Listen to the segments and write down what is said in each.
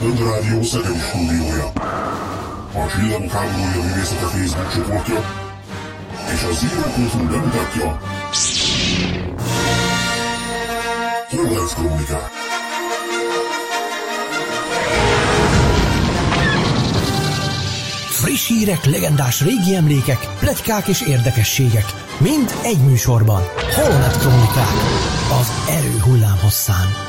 Rádió Szegedi stúdiója. A Csillagok háborúja művészete Facebook csoportja és a Zero Kultúr bemutatja Horváth Krónikák. Friss hírek, legendás régi emlékek, pletykák és érdekességek. Mind egy műsorban. Holonet Krónikák. Az erő hullám hosszán.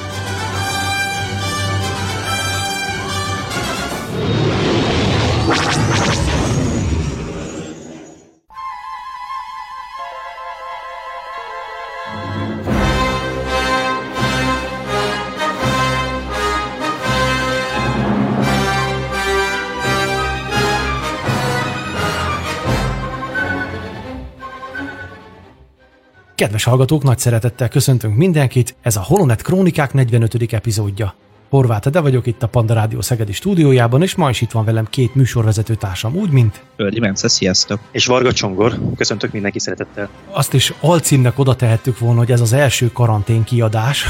Kedves hallgatók, nagy szeretettel köszöntünk mindenkit, ez a Holonet Krónikák 45. epizódja. Horváth de vagyok itt a Panda Rádió Szegedi stúdiójában, és ma is itt van velem két műsorvezető társam, úgy, mint... Ölgyi Bence, sziasztok! És Varga Csongor, köszöntök mindenki szeretettel. Azt is alcímnek oda tehettük volna, hogy ez az első karantén kiadás,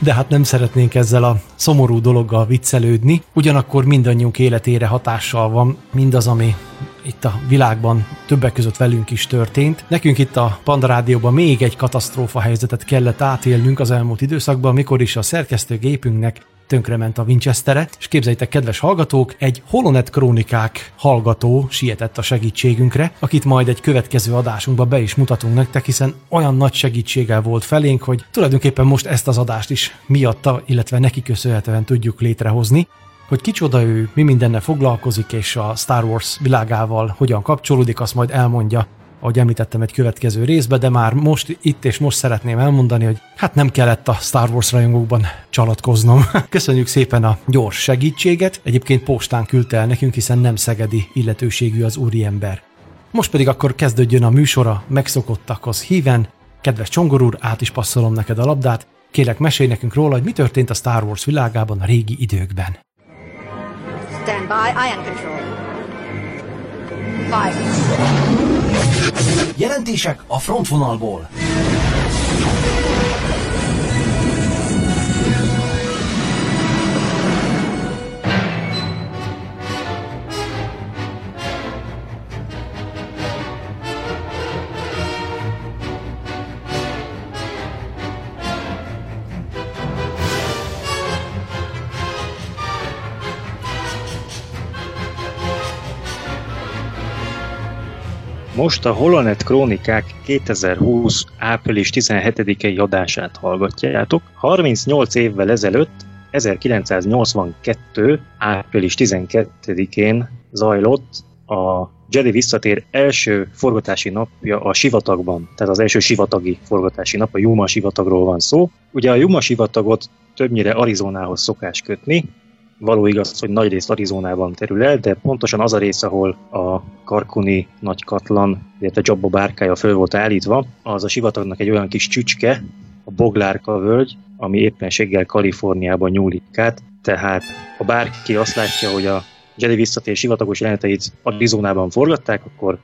de hát nem szeretnénk ezzel a szomorú dologgal viccelődni. Ugyanakkor mindannyiunk életére hatással van mindaz, ami itt a világban többek között velünk is történt. Nekünk itt a Panda Rádióban még egy katasztrófa helyzetet kellett átélnünk az elmúlt időszakban, mikor is a szerkesztőgépünknek tönkrement a Winchestere, és képzeljétek, kedves hallgatók, egy Holonet Krónikák hallgató sietett a segítségünkre, akit majd egy következő adásunkba be is mutatunk nektek, hiszen olyan nagy segítséggel volt felénk, hogy tulajdonképpen most ezt az adást is miatta, illetve neki köszönhetően tudjuk létrehozni. Hogy kicsoda ő, mi mindennel foglalkozik, és a Star Wars világával hogyan kapcsolódik, azt majd elmondja ahogy említettem egy következő részbe, de már most itt és most szeretném elmondani, hogy hát nem kellett a Star Wars rajongókban csalatkoznom. Köszönjük szépen a gyors segítséget, egyébként postán küldte el nekünk, hiszen nem szegedi illetőségű az úriember. Most pedig akkor kezdődjön a műsora megszokottakhoz híven. Kedves Csongor úr, át is passzolom neked a labdát. Kérlek, mesélj nekünk róla, hogy mi történt a Star Wars világában a régi időkben. Stand by, ion control. Five. Jelentések a frontvonalból. Most a Holonet Krónikák 2020. április 17-i adását hallgatjátok. 38 évvel ezelőtt, 1982. április 12-én zajlott a Jedi visszatér első forgatási napja a sivatagban, tehát az első sivatagi forgatási nap, a Yuma sivatagról van szó. Ugye a Yuma sivatagot többnyire Arizonához szokás kötni, való igaz, hogy nagy részt Arizonában terül el, de pontosan az a rész, ahol a Karkuni nagy katlan, illetve Jabba bárkája föl volt állítva, az a sivatagnak egy olyan kis csücske, a Boglárka völgy, ami éppenséggel Kaliforniában nyúlik át, tehát ha bárki azt látja, hogy a Jedi visszatér sivatagos jeleneteit Arizonában forgatták, akkor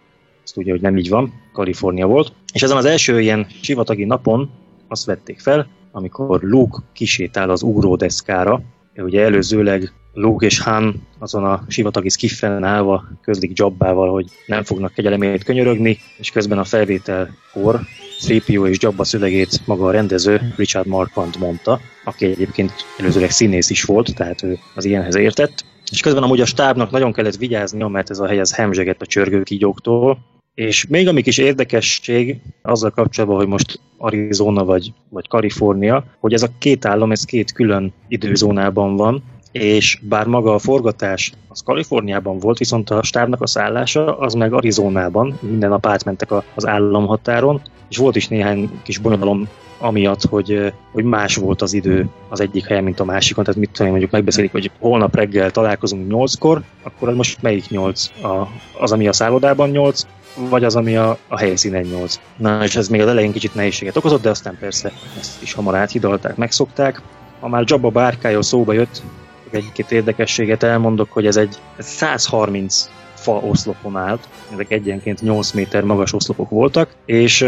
azt tudja, hogy nem így van, Kalifornia volt. És ezen az első ilyen sivatagi napon azt vették fel, amikor Luke kisétál az ugródeszkára, Ugye előzőleg Luke és Han azon a sivatagi skiffen állva közlik Jabbával, hogy nem fognak kegyelemét könyörögni, és közben a felvételkor 3 és Jabba szövegét maga a rendező Richard Marquand mondta, aki egyébként előzőleg színész is volt, tehát ő az ilyenhez értett. És közben amúgy a stábnak nagyon kellett vigyázni, mert ez a hely az hemzseget a csörgőkígyóktól, és még ami kis érdekesség azzal kapcsolatban, hogy most Arizona vagy, vagy Kalifornia, hogy ez a két állam, ez két külön időzónában van, és bár maga a forgatás az Kaliforniában volt, viszont a stábnak a szállása az meg Arizonában, minden nap átmentek az államhatáron, és volt is néhány kis bonyolom amiatt, hogy, hogy más volt az idő az egyik helyen, mint a másikon. Tehát mit tudom, mondjuk megbeszélik, hogy holnap reggel találkozunk 8-kor, akkor most melyik 8? A, az, ami a szállodában 8, vagy az, ami a, a helyszínen 8. Na, és ez még az elején kicsit nehézséget okozott, de aztán persze ezt is hamar áthidalták, megszokták. Ha már Jabba bárkája szóba jött, egy-két érdekességet elmondok, hogy ez egy 130 fa oszlopon állt, ezek egyenként 8 méter magas oszlopok voltak, és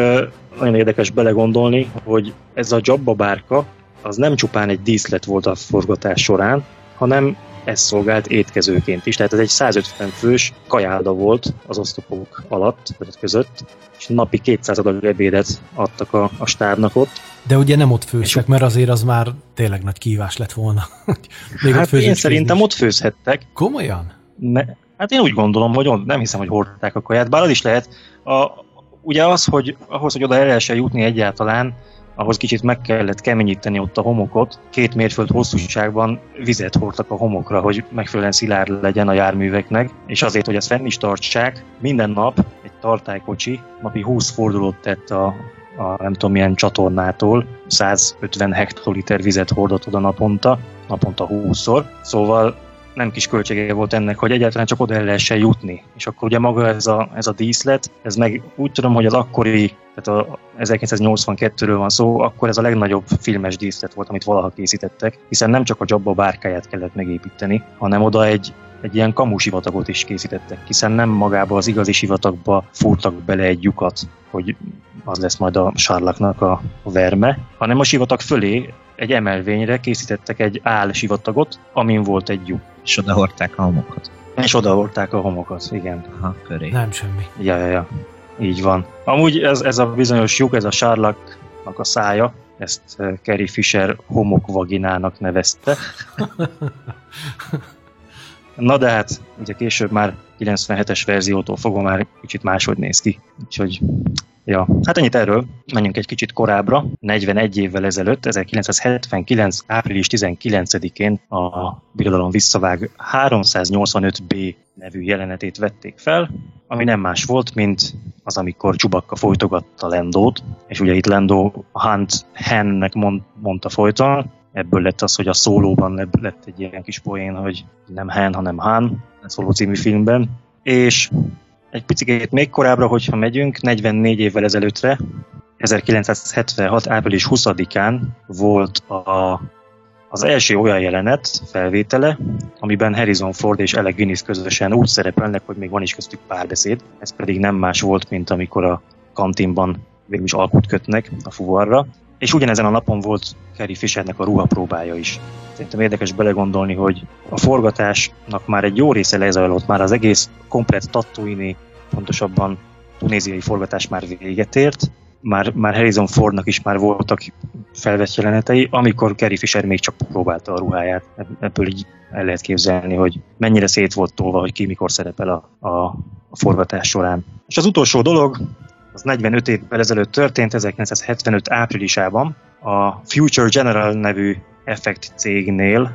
nagyon érdekes belegondolni, hogy ez a Jabba bárka az nem csupán egy díszlet volt a forgatás során, hanem ez szolgált étkezőként is. Tehát ez egy 150 fős kajálda volt az osztopok alatt, között, és napi 200 adag ebédet adtak a, a stábnak ott. De ugye nem ott főztek, mert azért az már tényleg nagy kívás lett volna. Még hát ott én szerintem ott főzhettek. Komolyan? Ne, hát én úgy gondolom, hogy on, nem hiszem, hogy hordták a kaját, bár az is lehet. A, ugye az, hogy ahhoz, hogy oda el lehessen jutni egyáltalán, ahhoz kicsit meg kellett keményíteni ott a homokot. Két mérföld hosszúságban vizet hordtak a homokra, hogy megfelelően szilárd legyen a járműveknek, és azért, hogy ezt fenn is tartsák, minden nap egy tartálykocsi napi 20 fordulót tett a, a nem tudom milyen csatornától, 150 hektoliter vizet hordott oda naponta, naponta 20-szor. Szóval nem kis költsége volt ennek, hogy egyáltalán csak oda el lehessen jutni. És akkor ugye maga ez a, ez a díszlet, ez meg úgy tudom, hogy az akkori, tehát a 1982-ről van szó, akkor ez a legnagyobb filmes díszlet volt, amit valaha készítettek, hiszen nem csak a Jabba bárkáját kellett megépíteni, hanem oda egy egy ilyen kamusivatagot is készítettek, hiszen nem magába az igazi sivatagba fúrtak bele egy lyukat, hogy az lesz majd a sárlaknak a verme, hanem a sivatag fölé egy emelvényre készítettek egy sivatagot, amin volt egy lyuk. És oda hordták a homokat. És oda hordták a homokat, igen. Aha, köré. Nem semmi. Ja, ja, ja. Így van. Amúgy ez, ez a bizonyos lyuk, ez a sárlaknak a szája, ezt eh, Carrie Fisher homokvaginának nevezte. Na de hát, ugye később már 97-es verziótól fogva már kicsit máshogy néz ki. Úgyhogy Ja, hát ennyit erről. Menjünk egy kicsit korábbra. 41 évvel ezelőtt, 1979. április 19-én a Birodalom visszavág 385B nevű jelenetét vették fel, ami nem más volt, mint az, amikor Csubakka folytogatta Lendót, és ugye itt Lendó Hunt Hennek mond, mondta folyton, ebből lett az, hogy a szólóban lett egy ilyen kis poén, hogy nem Han, hanem Han, a szóló című filmben, és egy picit még korábbra, hogyha megyünk, 44 évvel ezelőttre, 1976. április 20-án volt a, az első olyan jelenet felvétele, amiben Harrison Ford és Alec Guinness közösen úgy szerepelnek, hogy még van is köztük párbeszéd. Ez pedig nem más volt, mint amikor a kantinban végül is alkut kötnek a fuvarra. És ugyanezen a napon volt Carrie Fishernek a ruhapróbája is. Szerintem érdekes belegondolni, hogy a forgatásnak már egy jó része lezajlott, már az egész komplet Tatooine, pontosabban tunéziai forgatás már véget ért, már, már Harrison Fordnak is már voltak felvett jelenetei, amikor Carrie Fisher még csak próbálta a ruháját. Ebből így el lehet képzelni, hogy mennyire szét volt tolva, hogy ki mikor szerepel a, a, a forgatás során. És az utolsó dolog, az 45 évvel ezelőtt történt, 1975 áprilisában a Future General nevű effekt cégnél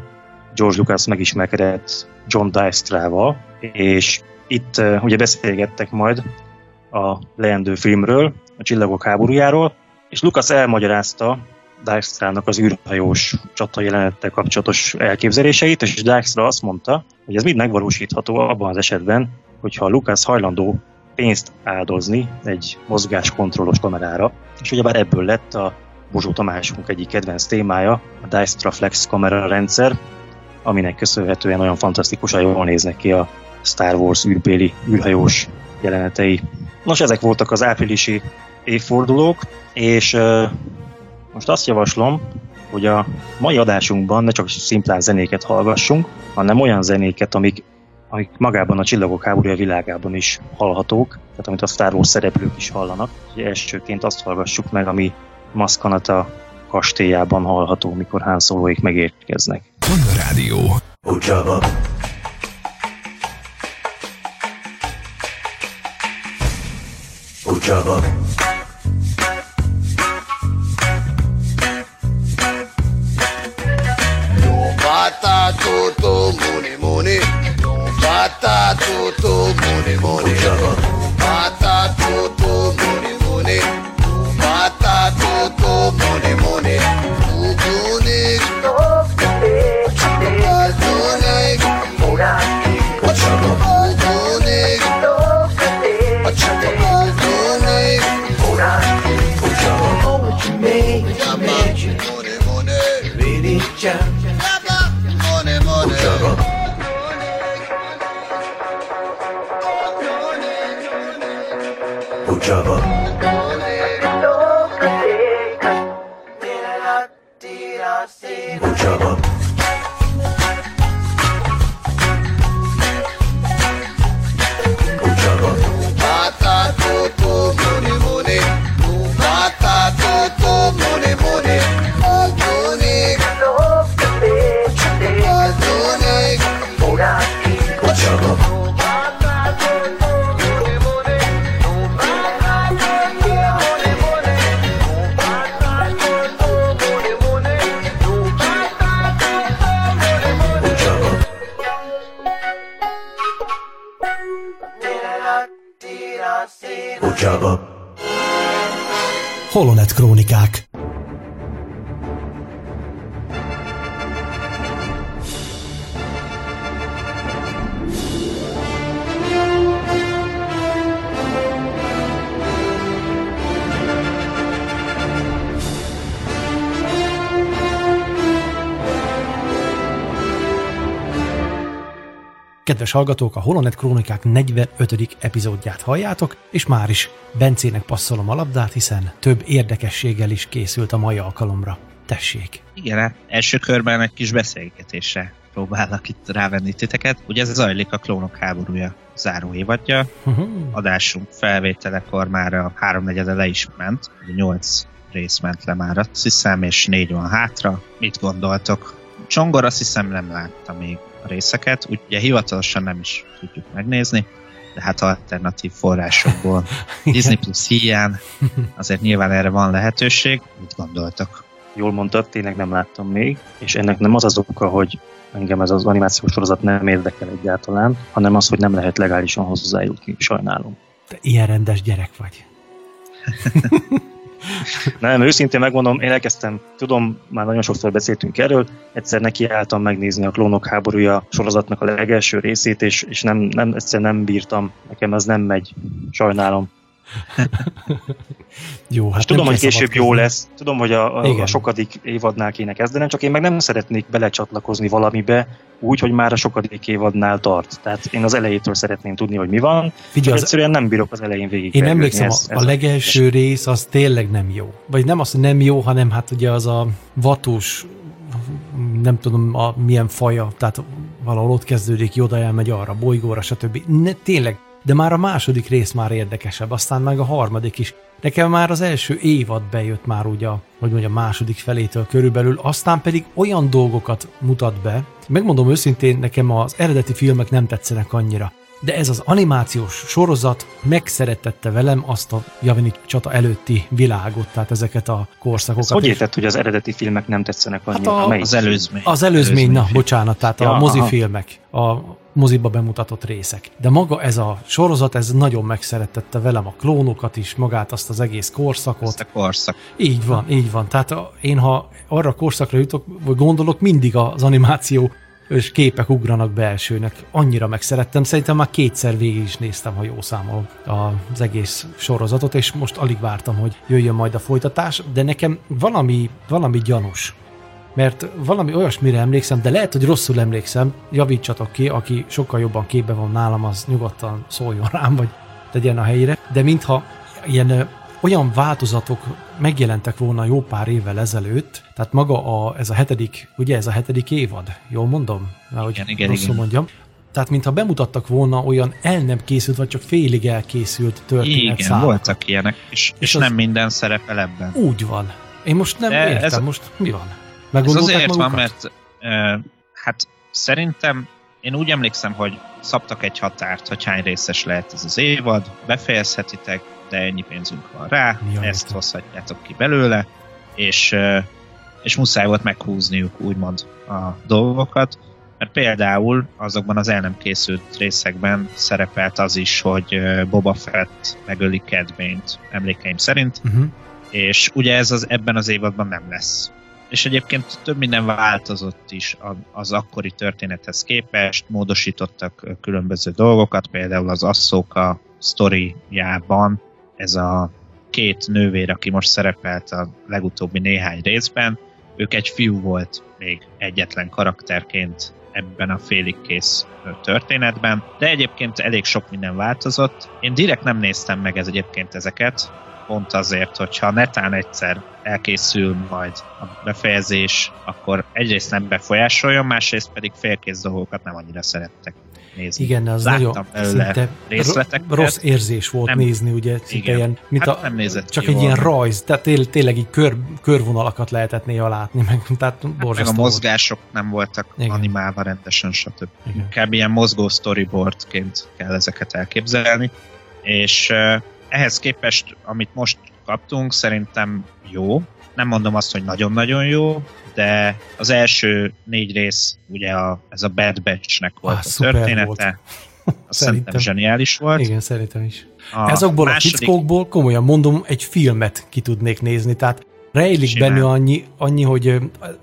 George Lucas megismerkedett John Dykstra-val, és itt uh, ugye beszélgettek majd a leendő filmről, a Csillagok háborújáról, és Lucas elmagyarázta Dijkstra-nak az űrhajós csata jelenettel kapcsolatos elképzeléseit, és Dijkstra azt mondta, hogy ez mind megvalósítható abban az esetben, hogyha Lucas hajlandó pénzt áldozni egy mozgáskontrollos kamerára, és ugyebár ebből lett a Bozsó Tamásunk egyik kedvenc témája, a Dijkstra Flex kamera rendszer, aminek köszönhetően olyan fantasztikusan jól néznek ki a Star Wars űrbéli űrhajós jelenetei. Nos, ezek voltak az áprilisi évfordulók, és uh, most azt javaslom, hogy a mai adásunkban ne csak szimplán zenéket hallgassunk, hanem olyan zenéket, amik, amik magában a Csillagok háborúja világában is hallhatók, tehát amit a Star Wars szereplők is hallanak. Ugye elsőként azt hallgassuk meg, ami Maszkanata kastélyában hallható, mikor Han Soloék megérkeznek. Honda Rádió. Ucsaba. Ucsaba. Batato muni muni Batato muni muni Batato trouble. Kedves hallgatók, a Holonet Krónikák 45. epizódját halljátok, és már is Bencének passzolom a labdát, hiszen több érdekességgel is készült a mai alkalomra. Tessék! Igen, hát első körben egy kis beszélgetésre próbálnak itt rávenni titeket. Ugye ez zajlik a klónok háborúja záró évadja. Uh-huh. Adásunk felvételekor már a háromnegyede le is ment, ugye nyolc rész ment le már, azt hiszem, és négy van hátra. Mit gondoltok? Csongor azt hiszem nem látta még a részeket, ugye hivatalosan nem is tudjuk megnézni, de hát alternatív forrásokból Disney Plus hiány, azért nyilván erre van lehetőség. Mit gondoltak? Jól mondtad, tényleg nem láttam még, és ennek nem az az oka, hogy engem ez az animációs sorozat nem érdekel egyáltalán, hanem az, hogy nem lehet legálisan hozzájutni, sajnálom. Te ilyen rendes gyerek vagy. Nem, őszintén megmondom, én elkezdtem, tudom, már nagyon sokszor beszéltünk erről, egyszer nekiálltam megnézni a Klónok háborúja sorozatnak a legelső részét, és, és nem, nem, egyszer nem bírtam, nekem ez nem megy, sajnálom. jó, hát tudom, hogy később jó lesz, tudom, hogy a, a, a sokadik évadnál kéne kezdenem, csak én meg nem szeretnék belecsatlakozni valamibe, úgy, hogy már a sokadik évadnál tart. Tehát én az elejétől szeretném tudni, hogy mi van, Figyelj, az... egyszerűen nem bírok az elején végig. Én emlékszem, ez, ez a, a legelső ez. rész az tényleg nem jó. Vagy nem az, hogy nem jó, hanem hát ugye az a vatus nem tudom a, milyen faja, tehát valahol ott kezdődik, oda elmegy arra, bolygóra, stb. Ne, tényleg de már a második rész már érdekesebb, aztán meg a harmadik is. Nekem már az első évad bejött már ugye, hogy mondjam, második felétől körülbelül, aztán pedig olyan dolgokat mutat be, megmondom őszintén, nekem az eredeti filmek nem tetszenek annyira de ez az animációs sorozat megszeretette velem azt a Javini csata előtti világot, tehát ezeket a korszakokat. Ez hogy érted, hogy az eredeti filmek nem tetszenek annyira? Hát a, az előzmény. Az előzmény, előzmény na, film. bocsánat, tehát ja, a mozifilmek, a moziba bemutatott részek. De maga ez a sorozat, ez nagyon megszeretette velem a klónokat is, magát azt az egész korszakot. Ezt a korszak. Így van, így van. Tehát én, ha arra korszakra jutok, vagy gondolok, mindig az animáció és képek ugranak be elsőnek. Annyira megszerettem, szerintem már kétszer végig is néztem, ha jó számolom az egész sorozatot, és most alig vártam, hogy jöjjön majd a folytatás, de nekem valami, valami gyanús. Mert valami olyasmire emlékszem, de lehet, hogy rosszul emlékszem, javítsatok ki, aki sokkal jobban képbe van nálam, az nyugodtan szóljon rám, vagy tegyen a helyére, de mintha ilyen olyan változatok megjelentek volna jó pár évvel ezelőtt, tehát maga a, ez a hetedik, ugye ez a hetedik évad, jól mondom? Mert, hogy igen, igen, rosszul igen. mondjam. Tehát, mintha bemutattak volna olyan el nem készült, vagy csak félig elkészült történet Igen, voltak ilyenek, és, és, és nem minden szerepel ebben. Úgy van. Én most nem De értem, ez, most mi van? Ez azért magukat? van, mert uh, hát szerintem én úgy emlékszem, hogy szabtak egy határt, hogy hány részes lehet ez az évad, befejezhetitek, de ennyi pénzünk van rá, Jaj, ezt hozhatjátok ki belőle, és, és muszáj volt meghúzniuk úgymond a dolgokat, mert például azokban az el nem készült részekben szerepelt az is, hogy Boba Fett megöli Kedvényt emlékeim szerint, uh-huh. és ugye ez az, ebben az évadban nem lesz. És egyébként több minden változott is az akkori történethez képest, módosítottak különböző dolgokat, például az Asszóka sztoriában ez a két nővér, aki most szerepelt a legutóbbi néhány részben, ők egy fiú volt még egyetlen karakterként ebben a félig kész történetben, de egyébként elég sok minden változott. Én direkt nem néztem meg ez egyébként ezeket, pont azért, hogyha netán egyszer elkészül majd a befejezés, akkor egyrészt nem befolyásoljon, másrészt pedig félkész dolgokat nem annyira szerettek nézni. Igen, az Láttam nagyon szinte rossz érzés volt nem, nézni, ugye, igen, ilyen, mint hát a, nem nézett csak egy volna. ilyen rajz, tehát tényleg így kör, körvonalakat lehetett néha látni, meg, tehát hát meg a mozgások volt. nem voltak igen. animálva rendesen, stb. Igen. Inkább ilyen mozgó storyboardként kell ezeket elképzelni, és uh, ehhez képest, amit most kaptunk, szerintem jó. Nem mondom azt, hogy nagyon-nagyon jó, de az első négy rész, ugye a, ez a Bad Batch-nek volt ah, a története. Volt. szerintem zseniális volt. Igen, szerintem is. A Ezokból második... a fickókból komolyan mondom, egy filmet ki tudnék nézni, tehát rejlik Simán. benne annyi, annyi, hogy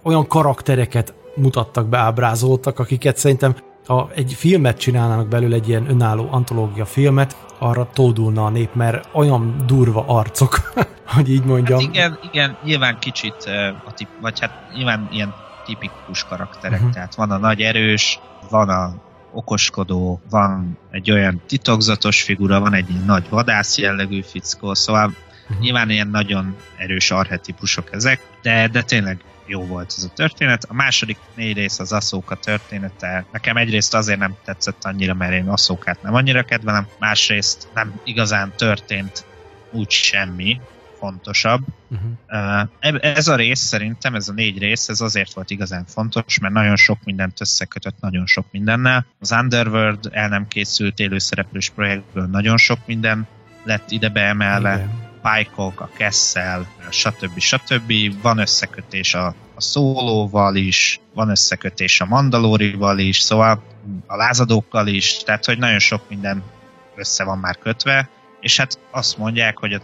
olyan karaktereket mutattak be, ábrázoltak, akiket szerintem ha egy filmet csinálnának belőle, egy ilyen önálló antológia filmet, arra tódulna a nép, mert olyan durva arcok, hogy így mondjam. Hát igen, igen, nyilván kicsit, a tip, vagy hát nyilván ilyen tipikus karakterek, uh-huh. tehát van a nagy erős, van a okoskodó, van egy olyan titokzatos figura, van egy nagy vadász jellegű fickó, szóval uh-huh. nyilván ilyen nagyon erős arhetipusok ezek, de, de tényleg jó volt ez a történet. A második négy rész az Aszóka története. Nekem egyrészt azért nem tetszett annyira, mert én Aszókát nem annyira kedvelem, másrészt nem igazán történt úgy semmi fontosabb. Uh-huh. Ez a rész szerintem, ez a négy rész, ez azért volt igazán fontos, mert nagyon sok mindent összekötött nagyon sok mindennel. Az Underworld el nem készült élőszereplős projektből nagyon sok minden lett ide beemelve. Igen Pike-ok, a Kessel, stb. stb. Van összekötés a, a szólóval is, van összekötés a Mandalorival is, szóval a lázadókkal is, tehát hogy nagyon sok minden össze van már kötve, és hát azt mondják, hogy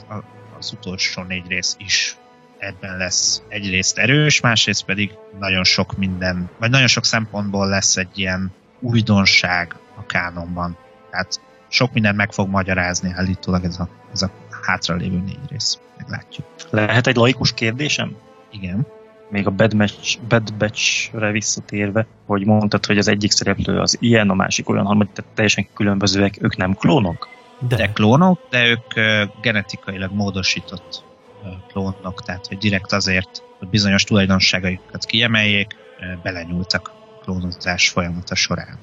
az utolsó négy rész is ebben lesz egyrészt erős, másrészt pedig nagyon sok minden, vagy nagyon sok szempontból lesz egy ilyen újdonság a kánonban. Tehát sok mindent meg fog magyarázni állítólag ez a, ez a hátralévő négy rész. Meglátjuk. Lehet egy laikus kérdésem? Igen. Még a Bad, Match, Bad Batch-re visszatérve, hogy mondtad, hogy az egyik szereplő az ilyen, a másik olyan, hanem tehát teljesen különbözőek, ők nem klónok? De, de klónok, de ők uh, genetikailag módosított uh, klónok, tehát hogy direkt azért, hogy bizonyos tulajdonságaikat kiemeljék, uh, belenyúltak a klónozás folyamata során.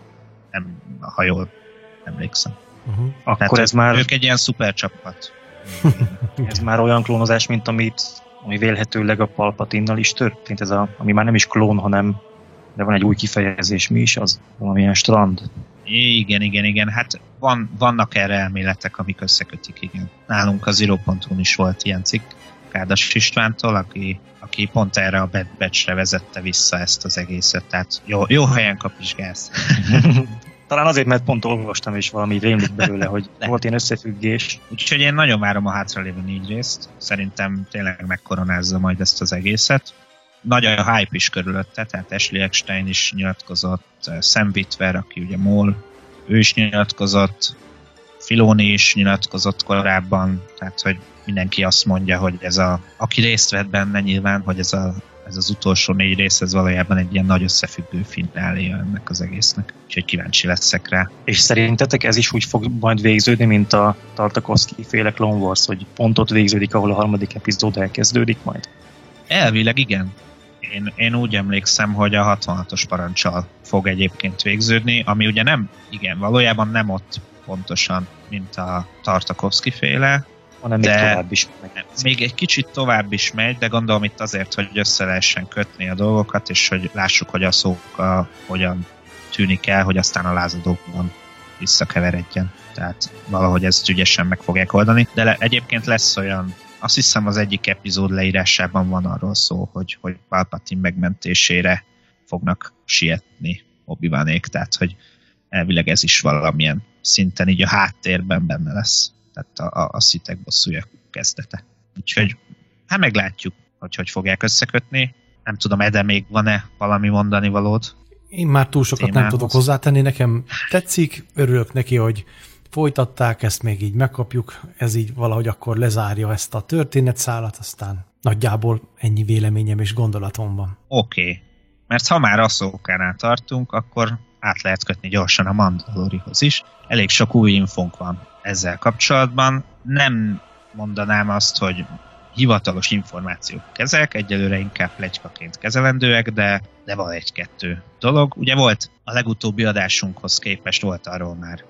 Nem, ha jól emlékszem. Uh-huh. Akkor Tehát ez már... Ők egy ilyen szuper csapat. Ez már olyan klónozás, mint amit ami vélhetőleg a Palpatinnal is történt, ez a, ami már nem is klón, hanem de van egy új kifejezés, mi is az? Valamilyen strand? Igen, igen, igen. Hát van, vannak erre elméletek, amik összekötik, igen. Nálunk az író.hu is volt ilyen cikk, Kádas Istvántól, aki, aki pont erre a Bad Batch-re vezette vissza ezt az egészet, tehát jó, jó helyen kapizsgálsz. Talán azért, mert pont olvastam, és valami rémlik belőle, hogy volt ilyen összefüggés. Úgyhogy én nagyon várom a hátralévő négy részt. Szerintem tényleg megkoronázza majd ezt az egészet. Nagy a hype is körülötte, tehát Ashley Eckstein is nyilatkozott, Sam Witwer, aki ugye Mol, ő is nyilatkozott, Filoni is nyilatkozott korábban, tehát hogy mindenki azt mondja, hogy ez a, aki részt vett benne nyilván, hogy ez a ez az utolsó négy rész, ez valójában egy ilyen nagy összefüggő finnáléja ennek az egésznek. Úgyhogy kíváncsi leszek rá. És szerintetek ez is úgy fog majd végződni, mint a Tartakovsky féle Clone Wars, hogy pont ott végződik, ahol a harmadik epizód elkezdődik majd? Elvileg igen. Én, én úgy emlékszem, hogy a 66-os parancsal fog egyébként végződni, ami ugye nem, igen, valójában nem ott pontosan, mint a Tartakovsky féle, hanem de még tovább is megy. Még egy kicsit tovább is megy, de gondolom itt azért, hogy össze lehessen kötni a dolgokat, és hogy lássuk, hogy a szók a, hogyan tűnik el, hogy aztán a lázadókban visszakeveredjen. Tehát valahogy ezt ügyesen meg fogják oldani. De le, egyébként lesz olyan, azt hiszem az egyik epizód leírásában van arról szó, hogy, hogy Palpatine megmentésére fognak sietni obi tehát hogy elvileg ez is valamilyen szinten így a háttérben benne lesz tehát a, a, a szitek bosszúja kezdete. Úgyhogy hát meglátjuk, hogy hogy fogják összekötni. Nem tudom, Ede még van-e valami mondani valód? Én már túl sokat témához. nem tudok hozzátenni, nekem tetszik, örülök neki, hogy folytatták, ezt még így megkapjuk, ez így valahogy akkor lezárja ezt a történetszálat, aztán nagyjából ennyi véleményem és gondolatom van. Oké, okay. mert ha már Asszókánál tartunk, akkor át lehet kötni gyorsan a Mandalorihoz is. Elég sok új infónk van ezzel kapcsolatban. Nem mondanám azt, hogy hivatalos információk ezek, egyelőre inkább plegykaként kezelendőek, de, de van egy-kettő dolog. Ugye volt a legutóbbi adásunkhoz képest volt arról már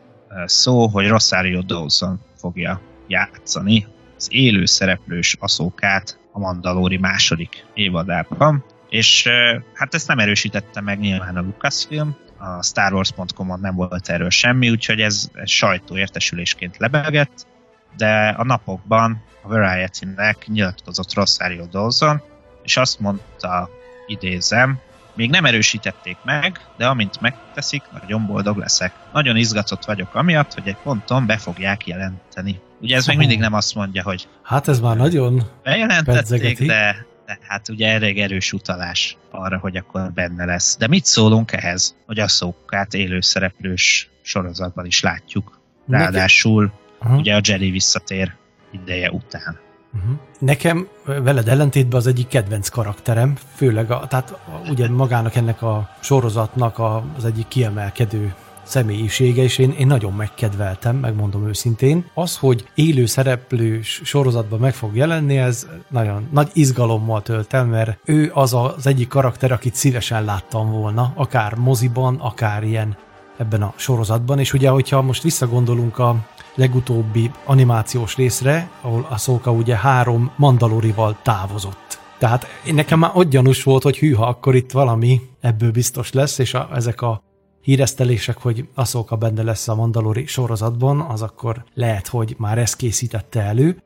szó, hogy Rosario Dawson fogja játszani az élő szereplős aszókát a Mandalori második évadában, és hát ezt nem erősítette meg nyilván a Lucasfilm, a StarWars.com-on nem volt erről semmi, úgyhogy ez, ez sajtóértesülésként lebegett, de a napokban a Variety-nek nyilatkozott Rosario Dawson, és azt mondta, idézem, még nem erősítették meg, de amint megteszik, nagyon boldog leszek. Nagyon izgatott vagyok amiatt, hogy egy ponton be fogják jelenteni. Ugye ez még mindig nem azt mondja, hogy... Hát ez már nagyon Bejelentették, de, de hát ugye elég erős utalás arra, hogy akkor benne lesz. De mit szólunk ehhez, hogy a szókát élő szereplős sorozatban is látjuk. Ráadásul Nekem... ugye a Jerry visszatér ideje után. Uh-huh. Nekem veled ellentétben az egyik kedvenc karakterem, főleg a, tehát a, ugye magának ennek a sorozatnak a, az egyik kiemelkedő személyisége, és én, én nagyon megkedveltem, megmondom őszintén. Az, hogy élő szereplős sorozatban meg fog jelenni, ez nagyon nagy izgalommal tölt el, mert ő az az egyik karakter, akit szívesen láttam volna, akár moziban, akár ilyen ebben a sorozatban, és ugye, hogyha most visszagondolunk a legutóbbi animációs részre, ahol a szóka ugye három mandalorival távozott. Tehát nekem már ott gyanús volt, hogy hűha, akkor itt valami ebből biztos lesz, és a, ezek a híresztelések, hogy Aszóka benne lesz a Mandalori sorozatban, az akkor lehet, hogy már ezt készítette elő.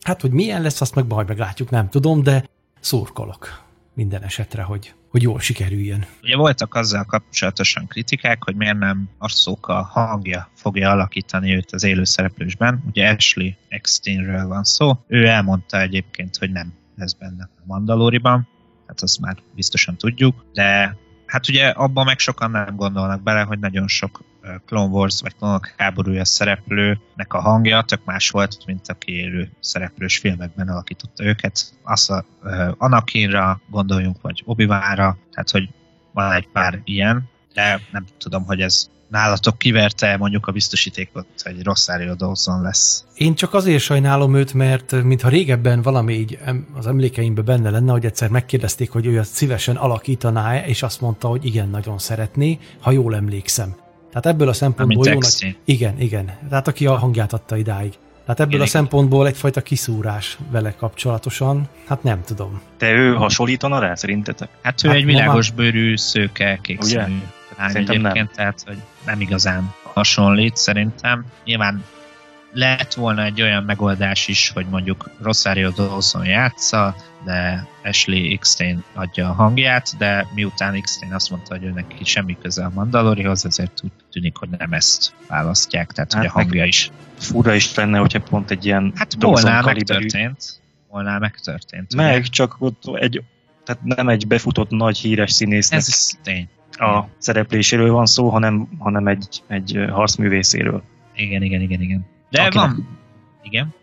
Hát, hogy milyen lesz, azt meg majd meglátjuk, nem tudom, de szurkolok minden esetre, hogy, hogy jól sikerüljön. Ugye voltak azzal kapcsolatosan kritikák, hogy miért nem a hangja fogja alakítani őt az élőszereplősben. Ugye Ashley Ecksteinről van szó. Ő elmondta egyébként, hogy nem lesz benne a Mandaloriban, hát azt már biztosan tudjuk, de Hát ugye abban meg sokan nem gondolnak bele, hogy nagyon sok Clone Wars vagy Clone háborúja szereplőnek a hangja tök más volt, mint aki élő szereplős filmekben alakította őket. Azt a Anakinra gondoljunk, vagy obi tehát hogy van egy pár ilyen, de nem tudom, hogy ez nálatok kiverte mondjuk a biztosítékot, hogy Rosario Dawson lesz. Én csak azért sajnálom őt, mert mintha régebben valami így az emlékeimben benne lenne, hogy egyszer megkérdezték, hogy ő azt szívesen alakítaná -e, és azt mondta, hogy igen, nagyon szeretné, ha jól emlékszem. Tehát ebből a szempontból jó nagy... Igen, igen. Tehát aki a hangját adta idáig. Tehát ebből igen, a szempontból egyfajta kiszúrás vele kapcsolatosan, hát nem tudom. De ő hasonlítana rá szerintetek? Hát ő hát egy világos bőrű, szőke, kék Ugye? egyébként, nem. tehát hogy nem igazán hasonlít szerintem. Nyilván lehet volna egy olyan megoldás is, hogy mondjuk Rosario Dawson játsza, de Ashley Xtain adja a hangját, de miután Xtain azt mondta, hogy őnek semmi köze a Mandalorihoz, ezért úgy tűnik, hogy nem ezt választják, tehát hát hogy a hangja is. Fura is lenne, hogyha pont egy ilyen Hát volna megtörtént. Volna megtörtént. Meg, ugye? csak ott egy, tehát nem egy befutott nagy híres színésznek. Ez tény a szerepléséről van szó, hanem, hanem egy, egy harcművészéről. Igen, igen, igen, igen. De akinek, van... Igen?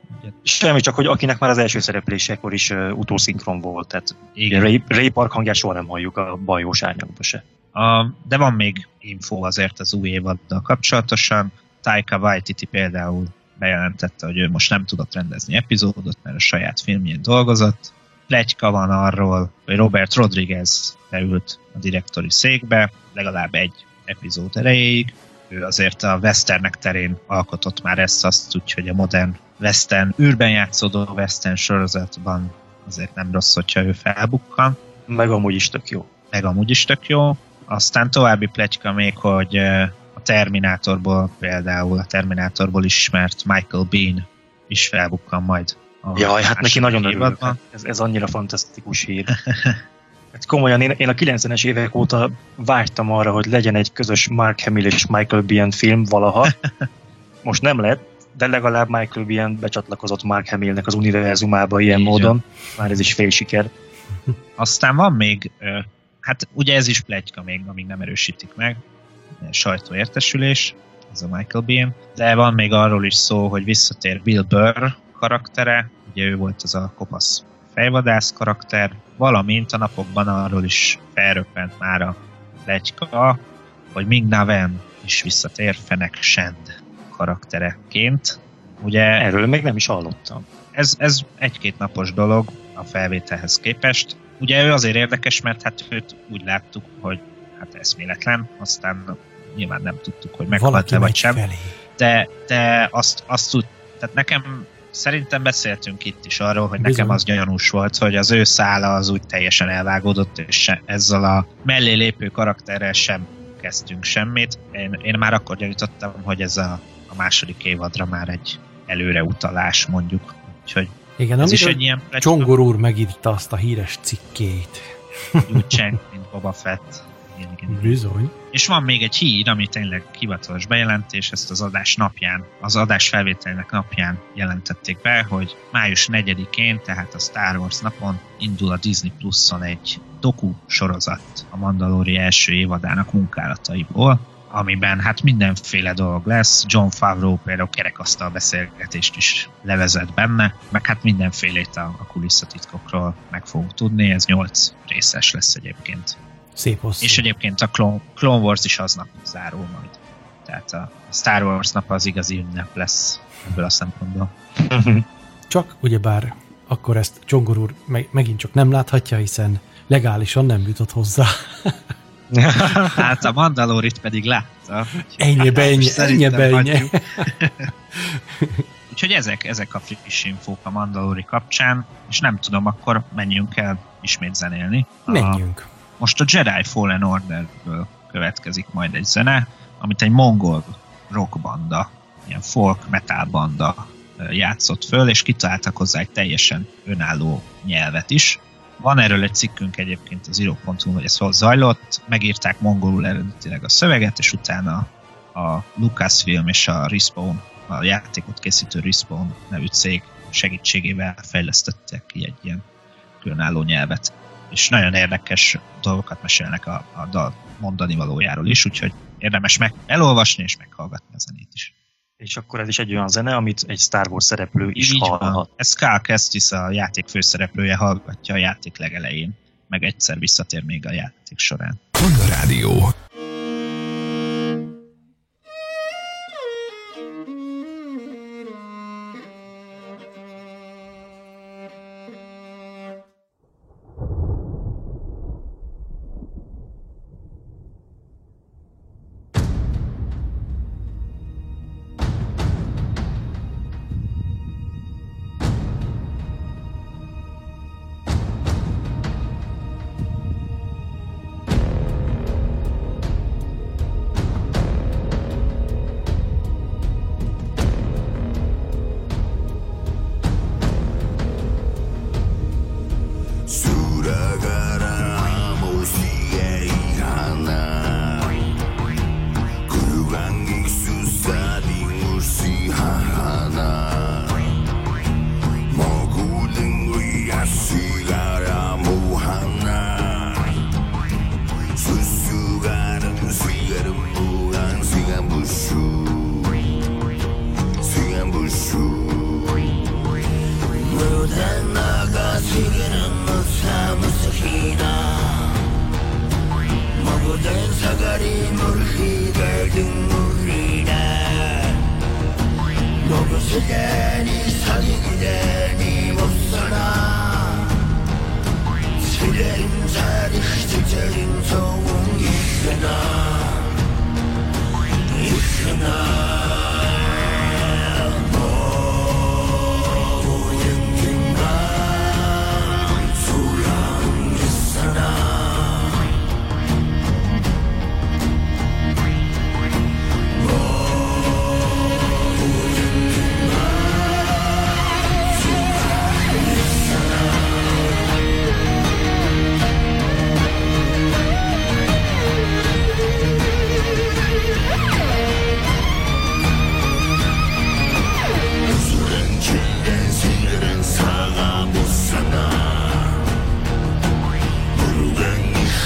Semmi, csak hogy akinek már az első szereplésekor is uh, utószinkron volt, tehát igen. Ray, Ray Park hangját soha nem halljuk a bajós árnyakba se. A, de van még info azért az új évaddal kapcsolatosan. Taika Waititi például bejelentette, hogy ő most nem tudott rendezni epizódot, mert a saját filmjén dolgozott. Plegyka van arról, hogy Robert Rodriguez beült a direktori székbe, legalább egy epizód erejéig. Ő azért a westernek terén alkotott már ezt azt, úgyhogy a modern western, űrben játszódó western sorozatban azért nem rossz, hogyha ő felbukkan. Meg amúgy is tök jó. Meg amúgy is tök jó. Aztán további pletyka még, hogy a Terminátorból például, a Terminátorból ismert Michael Bean is felbukkan majd. Jaj, hát neki nagyon örülök. Ez, ez annyira fantasztikus hír. Hát komolyan, én, én a 90-es évek óta vártam arra, hogy legyen egy közös Mark Hamill és Michael Biehn film valaha. Most nem lett, de legalább Michael Biehn becsatlakozott Mark Hamillnek az univerzumába ilyen Így módon. Már ez is fél siker. Aztán van még, hát ugye ez is pletyka még, amíg nem erősítik meg, sajtóértesülés, ez a Michael Biehn, de van még arról is szó, hogy visszatér Bill Burr karaktere, ugye ő volt az a kopasz fejvadász karakter, valamint a napokban arról is felröppent már a legyka, hogy Ming Naven is visszatér Fenek Shend karaktereként. Ugye, Erről még nem is hallottam. Ez, ez egy-két napos dolog a felvételhez képest. Ugye ő azért érdekes, mert hát őt úgy láttuk, hogy hát eszméletlen, aztán nyilván nem tudtuk, hogy meghalt-e vagy sem. Felé. De, de azt, azt tud, tehát nekem szerintem beszéltünk itt is arról, hogy Bizony. nekem az gyanús volt, hogy az ő szála az úgy teljesen elvágódott, és ezzel a mellé lépő karakterrel sem kezdtünk semmit. Én, én már akkor gyanítottam, hogy ez a, a második évadra már egy előre utalás mondjuk. Úgyhogy igen, ez is egy ilyen Csongor úr megírta azt a híres cikkét. Liu mint Boba Fett. Igen, igen. Bizony. És van még egy hír, ami tényleg hivatalos bejelentés, ezt az adás napján, az adás felvételnek napján jelentették be, hogy május 4-én, tehát a Star Wars napon indul a Disney Plus-on egy doku sorozat a Mandalori első évadának munkálataiból, amiben hát mindenféle dolog lesz. John Favreau például kerekasztal beszélgetést is levezet benne, meg hát mindenfélét a, a kulisszatitkokról meg fogunk tudni, ez nyolc részes lesz egyébként. Szép hosszú. És egyébként a Clone, Clone Wars is aznap zárul majd. Tehát a Star Wars nap az igazi ünnep lesz ebből a szempontból. Csak ugyebár akkor ezt Csongor úr meg, megint csak nem láthatja, hiszen legálisan nem jutott hozzá. hát a Mandalorit pedig látta. Ennyi ennyi, ennyi ennyi. Úgyhogy ezek, ezek a friss infók a Mandalori kapcsán, és nem tudom, akkor menjünk el ismét zenélni. Menjünk. A, most a Jedi Fallen Orderből következik majd egy zene, amit egy mongol rock banda, ilyen folk metal banda játszott föl, és kitaláltak hozzá egy teljesen önálló nyelvet is. Van erről egy cikkünk egyébként az iro.hu, hogy ez hol zajlott, megírták mongolul eredetileg a szöveget, és utána a Lucasfilm és a Respawn, a játékot készítő Respawn nevű cég segítségével fejlesztettek ki egy ilyen különálló nyelvet és nagyon érdekes dolgokat mesélnek a, a dal mondani valójáról is, úgyhogy érdemes meg elolvasni és meghallgatni a zenét is. És akkor ez is egy olyan zene, amit egy Star Wars szereplő is Így hallhat. Van. Ez Carl Kestis, a játék főszereplője hallgatja a játék legelején, meg egyszer visszatér még a játék során. Honda Rádió.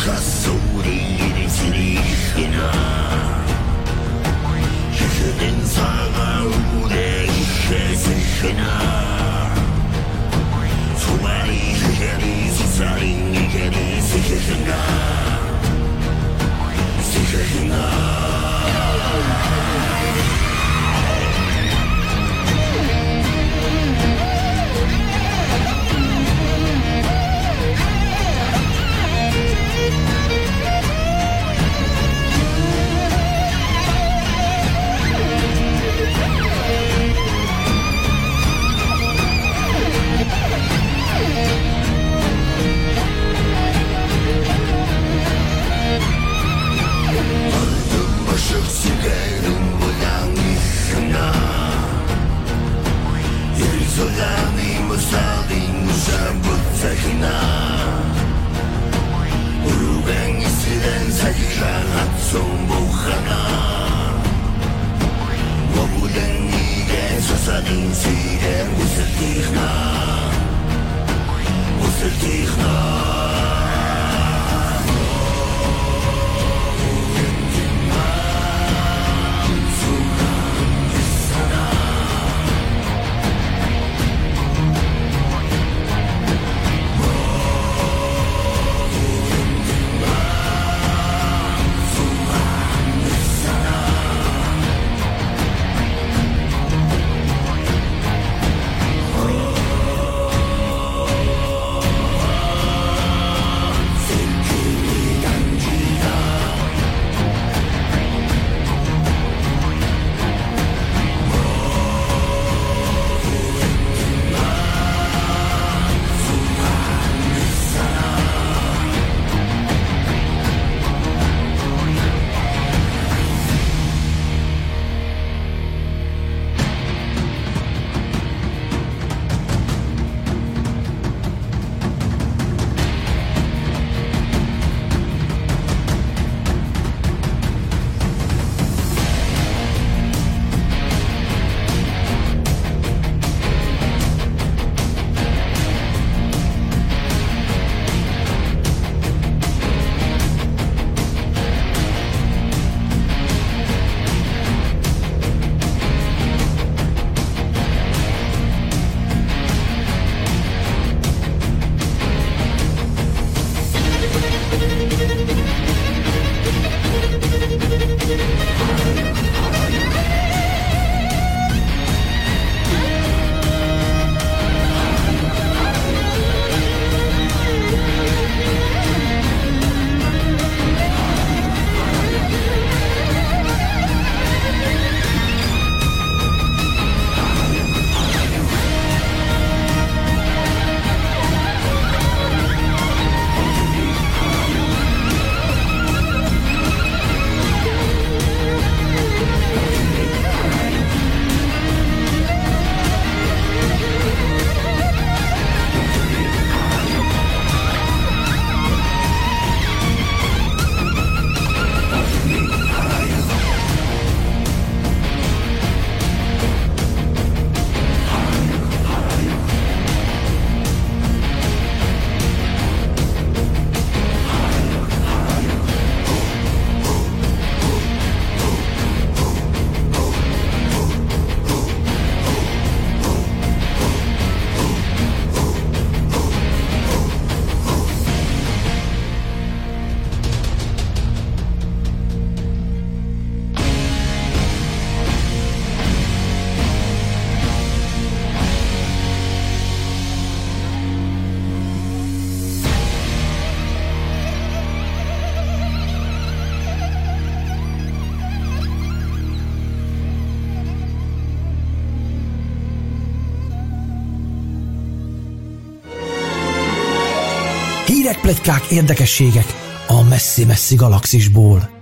krass plegykák, érdekességek a messzi-messzi galaxisból.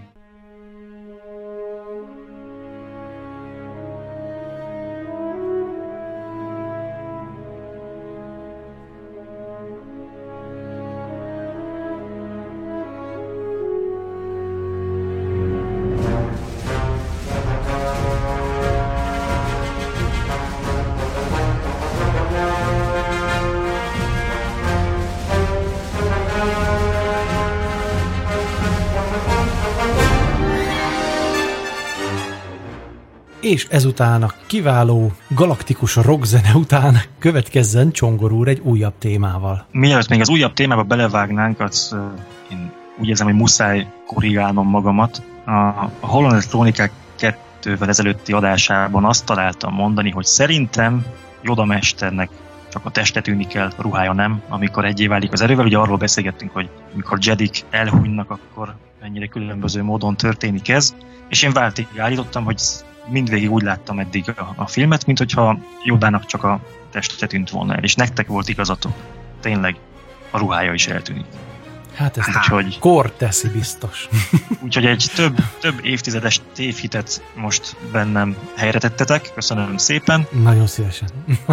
És ezután a kiváló galaktikus rockzene után következzen Csongor úr egy újabb témával. Mielőtt még az újabb témába belevágnánk, az én úgy érzem, hogy muszáj korrigálnom magamat. A, Holland Chronikák kettővel ezelőtti adásában azt találtam mondani, hogy szerintem Joda mesternek csak a teste tűnik el, a ruhája nem, amikor egyé válik az erővel. Ugye arról beszélgettünk, hogy amikor Jedik elhunynak, akkor mennyire különböző módon történik ez. És én váltig állítottam, hogy mindvégig úgy láttam eddig a, a filmet, mint hogyha Jodának csak a teste tűnt volna el, és nektek volt igazatok. Tényleg a ruhája is eltűnik. Hát ez úgyhogy, kor teszi biztos. úgyhogy egy több, több évtizedes tévhitet most bennem helyre tettetek, köszönöm szépen. Nagyon szívesen.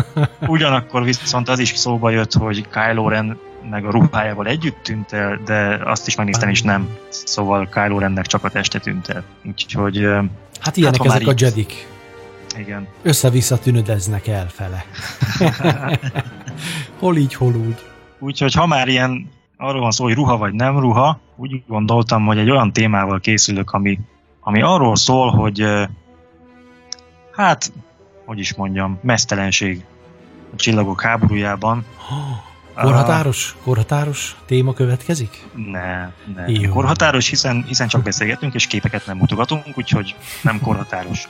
Ugyanakkor viszont az is szóba jött, hogy Kylo Ren meg a ruhájával együtt tűnt el, de azt is megnéztem, és nem. Szóval Kylo Rennek csak a teste tűnt el. Úgyhogy... Hát ilyenek hát, ezek a Jedik. Igen. Össze-vissza tűnödeznek elfele. hol így, hol úgy. Úgyhogy ha már ilyen arról van szó, hogy ruha vagy nem ruha, úgy gondoltam, hogy egy olyan témával készülök, ami, ami arról szól, hogy hát, hogy is mondjam, mesztelenség a csillagok háborújában. Korhatáros? Korhatáros téma következik? Ne, ne. Jó. Korhatáros, hiszen, hiszen csak beszélgetünk, és képeket nem mutogatunk, úgyhogy nem korhatáros.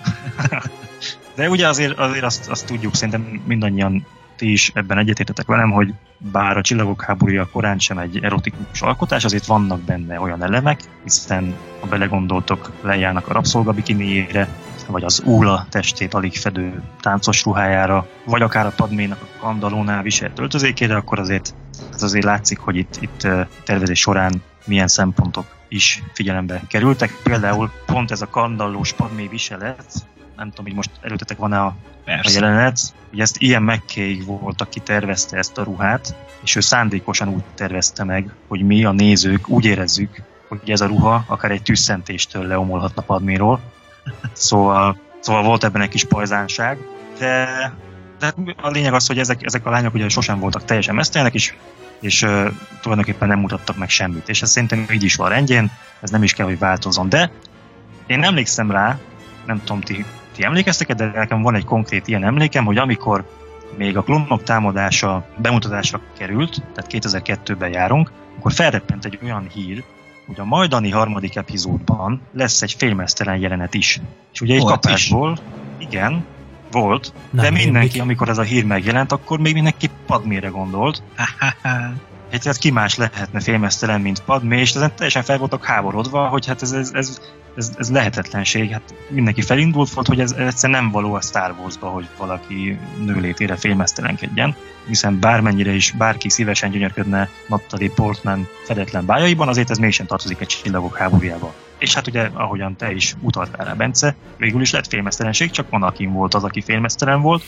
De ugye azért, azért azt, azt tudjuk, szerintem mindannyian ti is ebben egyetértetek velem, hogy bár a Csillagok háborúja korán sem egy erotikus alkotás, azért vannak benne olyan elemek, hiszen ha belegondoltok, lejárnak a rabszolgabikiniére, vagy az Úla testét alig fedő táncos ruhájára, vagy akár a Padménak a kandalónál viselt öltözékére, akkor azért, az azért látszik, hogy itt, itt tervezés során milyen szempontok is figyelembe kerültek. Például pont ez a kandallós padmé viselet, nem tudom, hogy most előtetek van-e a, a jelenet, hogy ezt ilyen McKay volt, aki tervezte ezt a ruhát, és ő szándékosan úgy tervezte meg, hogy mi a nézők úgy érezzük, hogy ez a ruha akár egy tűzszentéstől leomolhatna Padméról, Szóval, szóval volt ebben egy kis pajzánság, de, de a lényeg az, hogy ezek, ezek a lányok ugye sosem voltak teljesen mesztelenek, és, és uh, tulajdonképpen nem mutattak meg semmit. És ez szerintem így is van rendjén, ez nem is kell, hogy változzon. De én emlékszem rá, nem tudom, ti, ti emlékeztek de nekem van egy konkrét ilyen emlékem, hogy amikor még a klónok támadása bemutatásra került, tehát 2002-ben járunk, akkor felreppent egy olyan hír, hogy a majdani harmadik epizódban lesz egy félmeztelen jelenet is. És ugye egy volt kapásból, is. igen, volt, Nem, de mindenki, amikor ez a hír megjelent, akkor még mindenki Padmére gondolt. Hát ez ki más lehetne félmeztelen, mint Padmé, és ezen teljesen fel voltak háborodva, hogy hát ez, ez, ez ez, ez lehetetlenség. Hát mindenki felindult volt, hogy ez, ez egyszerűen nem való a Star Wars-ba, hogy valaki nőlétére félmeztelenkedjen, hiszen bármennyire is bárki szívesen gyönyörködne Natalie Portman fedetlen bájaiban, azért ez mégsem tartozik egy csillagok háborújába. És hát ugye, ahogyan te is utaltál rá, Bence, végül is lett félmeztelenség, csak Anakin volt az, aki félmeztelen volt.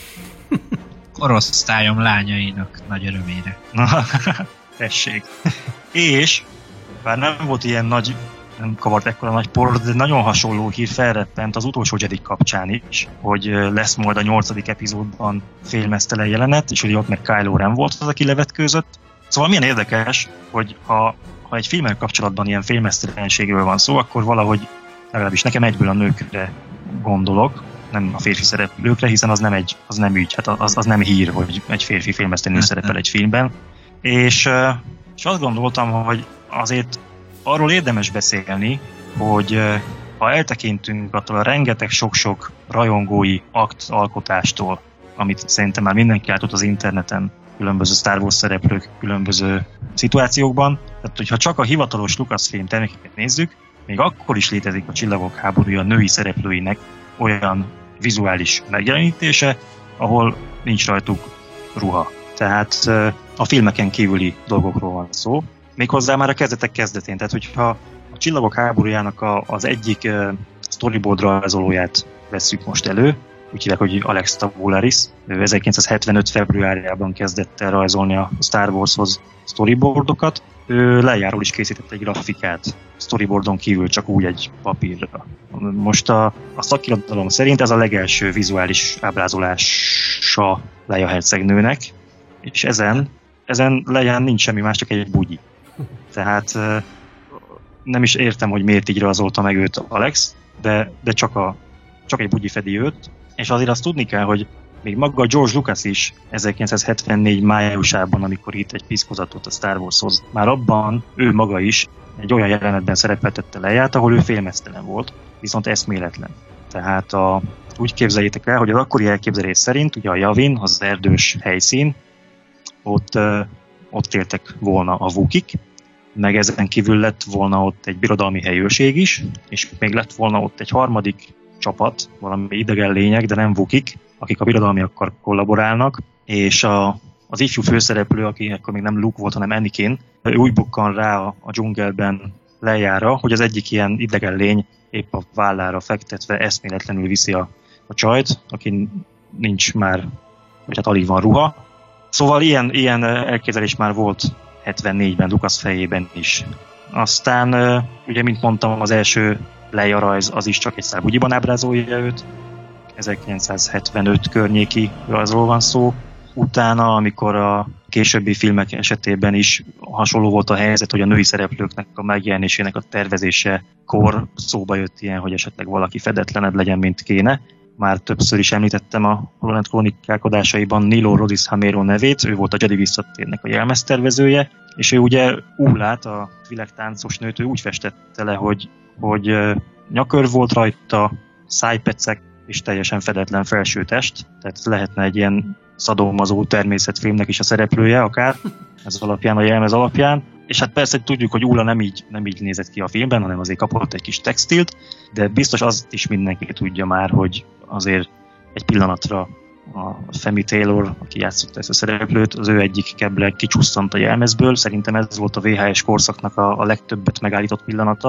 Korosztályom lányainak nagy örömére. tessék. És bár nem volt ilyen nagy nem kavart ekkora nagy por, de nagyon hasonló hír felreppent az utolsó Jedi kapcsán is, hogy lesz majd a nyolcadik epizódban félmeztelen jelenet, és hogy ott meg Kylo Ren volt az, aki levetkőzött. Szóval milyen érdekes, hogy ha, ha egy filmmel kapcsolatban ilyen félmeztelenségről van szó, akkor valahogy legalábbis nekem egyből a nőkre gondolok, nem a férfi szereplőkre, hiszen az nem, egy, az nem ügy, hát az, az nem hír, hogy egy férfi filmesztenő szerepel egy filmben. És, és azt gondoltam, hogy azért arról érdemes beszélni, hogy ha eltekintünk attól a rengeteg sok-sok rajongói akt alkotástól, amit szerintem már mindenki látott az interneten, különböző Star Wars szereplők különböző szituációkban. Tehát, hogyha csak a hivatalos Lucasfilm termékeket nézzük, még akkor is létezik a Csillagok háborúja női szereplőinek olyan vizuális megjelenítése, ahol nincs rajtuk ruha. Tehát a filmeken kívüli dolgokról van szó, méghozzá már a kezdetek kezdetén. Tehát, hogyha a Csillagok háborújának a, az egyik uh, storyboard rajzolóját vesszük most elő, úgy hívják, hogy Alex Tabularis. Ő 1975. februárjában kezdett el rajzolni a Star Wars-hoz storyboardokat. Ő lejáról is készített egy grafikát, storyboardon kívül csak úgy egy papírra. Most a, a szakirodalom szerint ez a legelső vizuális ábrázolása Leia hercegnőnek, és ezen, ezen Leia nincs semmi más, csak egy bugyi. Tehát nem is értem, hogy miért így rajzolta meg őt Alex, de, de csak, a, csak egy bugyi fedi őt, és azért azt tudni kell, hogy még maga George Lucas is 1974 májusában, amikor itt egy piszkozatot a Star Warshoz, már abban ő maga is egy olyan jelenetben szerepeltette lejárt, ahol ő félmeztelen volt, viszont eszméletlen. Tehát a, úgy képzeljétek el, hogy az akkori elképzelés szerint, ugye a Javin, az erdős helyszín, ott, ott éltek volna a Vukik, meg ezen kívül lett volna ott egy birodalmi helyőrség is, és még lett volna ott egy harmadik csapat, valami idegen lények, de nem vukik, akik a birodalmiakkal kollaborálnak, és a, az ifjú főszereplő, aki akkor még nem Luke volt, hanem Anakin, úgy bukkan rá a, a dzsungelben lejára, hogy az egyik ilyen idegen lény épp a vállára fektetve eszméletlenül viszi a, a csajt, aki nincs már, vagy hát alig van ruha. Szóval ilyen, ilyen elképzelés már volt 74-ben Lucas fejében is. Aztán, ugye, mint mondtam, az első Leia az is csak egy szárbugyiban ábrázolja őt, 1975 környéki rajzról van szó. Utána, amikor a későbbi filmek esetében is hasonló volt a helyzet, hogy a női szereplőknek a megjelenésének a tervezése kor szóba jött ilyen, hogy esetleg valaki fedetlenebb legyen, mint kéne. Már többször is említettem a Roland Krónikák adásaiban Nilo Rodis Hamero nevét, ő volt a Jedi visszatérnek a jelmeztervezője, és ő ugye Ullát, a világtáncos nőt, ő úgy festette le, hogy, hogy nyakör volt rajta, szájpecek, és teljesen fedetlen felsőtest, tehát lehetne egy ilyen szadomazó természetfilmnek is a szereplője akár, ez alapján, a jelmez alapján. És hát persze tudjuk, hogy Ula nem így, nem így nézett ki a filmben, hanem azért kapott egy kis textilt, de biztos azt is mindenki tudja már, hogy azért egy pillanatra a Femi Taylor, aki játszott ezt a szereplőt, az ő egyik keble kicsusszant a jelmezből. Szerintem ez volt a VHS korszaknak a, a legtöbbet megállított pillanata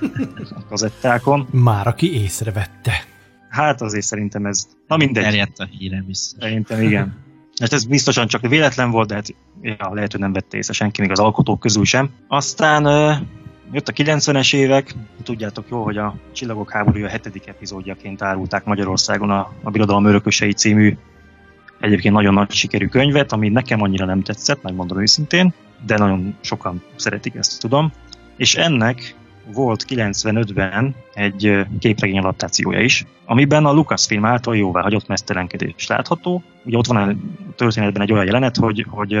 a kazettákon. Már aki észrevette. Hát azért szerintem ez... Na mindegy. Terjedt a híre vissza. Szerintem igen. Hát ez biztosan csak véletlen volt, de hát ja, lehet, hogy nem vette észre senki, még az alkotók közül sem. Aztán jött a 90-es évek, tudjátok jó, hogy a Csillagok háborúja hetedik epizódjaként árulták Magyarországon a, a Birodalom örökösei című egyébként nagyon nagy sikerű könyvet, ami nekem annyira nem tetszett, megmondom őszintén, de nagyon sokan szeretik, ezt tudom. És ennek volt 95-ben egy képregény adaptációja is, amiben a Lucasfilm által jóvá hagyott mesztelenkedés látható. Ugye ott van a történetben egy olyan jelenet, hogy, hogy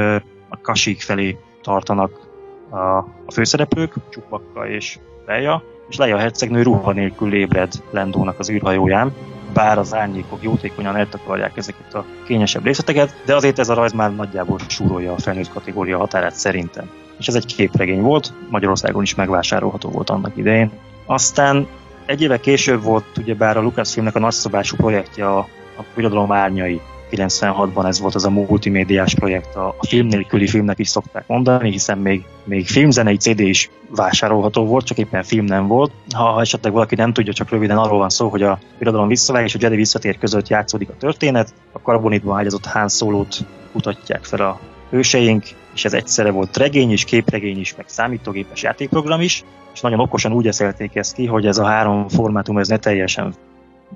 a kasik felé tartanak a, a főszereplők, Csupakka és Leia, és Leia hercegnő ruha nélkül ébred Lendónak az űrhajóján, bár az árnyékok jótékonyan eltakarják ezeket a kényesebb részleteket, de azért ez a rajz már nagyjából súrolja a felnőtt kategória határát szerintem és ez egy képregény volt, Magyarországon is megvásárolható volt annak idején. Aztán egy éve később volt ugyebár a Lucasfilmnek a nagyszabású projektje a, a Birodalom árnyai. 96-ban ez volt az a multimédiás projekt, a, a film nélküli filmnek is szokták mondani, hiszen még, még filmzenei CD is vásárolható volt, csak éppen film nem volt. Ha, esetleg valaki nem tudja, csak röviden arról van szó, hogy a Birodalom visszavág és a Jedi visszatér között játszódik a történet, a karbonitban ágyazott Han Solo-t kutatják fel a hőseink, és ez egyszerre volt regény is, képregény is, meg számítógépes játékprogram is, és nagyon okosan úgy eszelték ezt ki, hogy ez a három formátum ez ne teljesen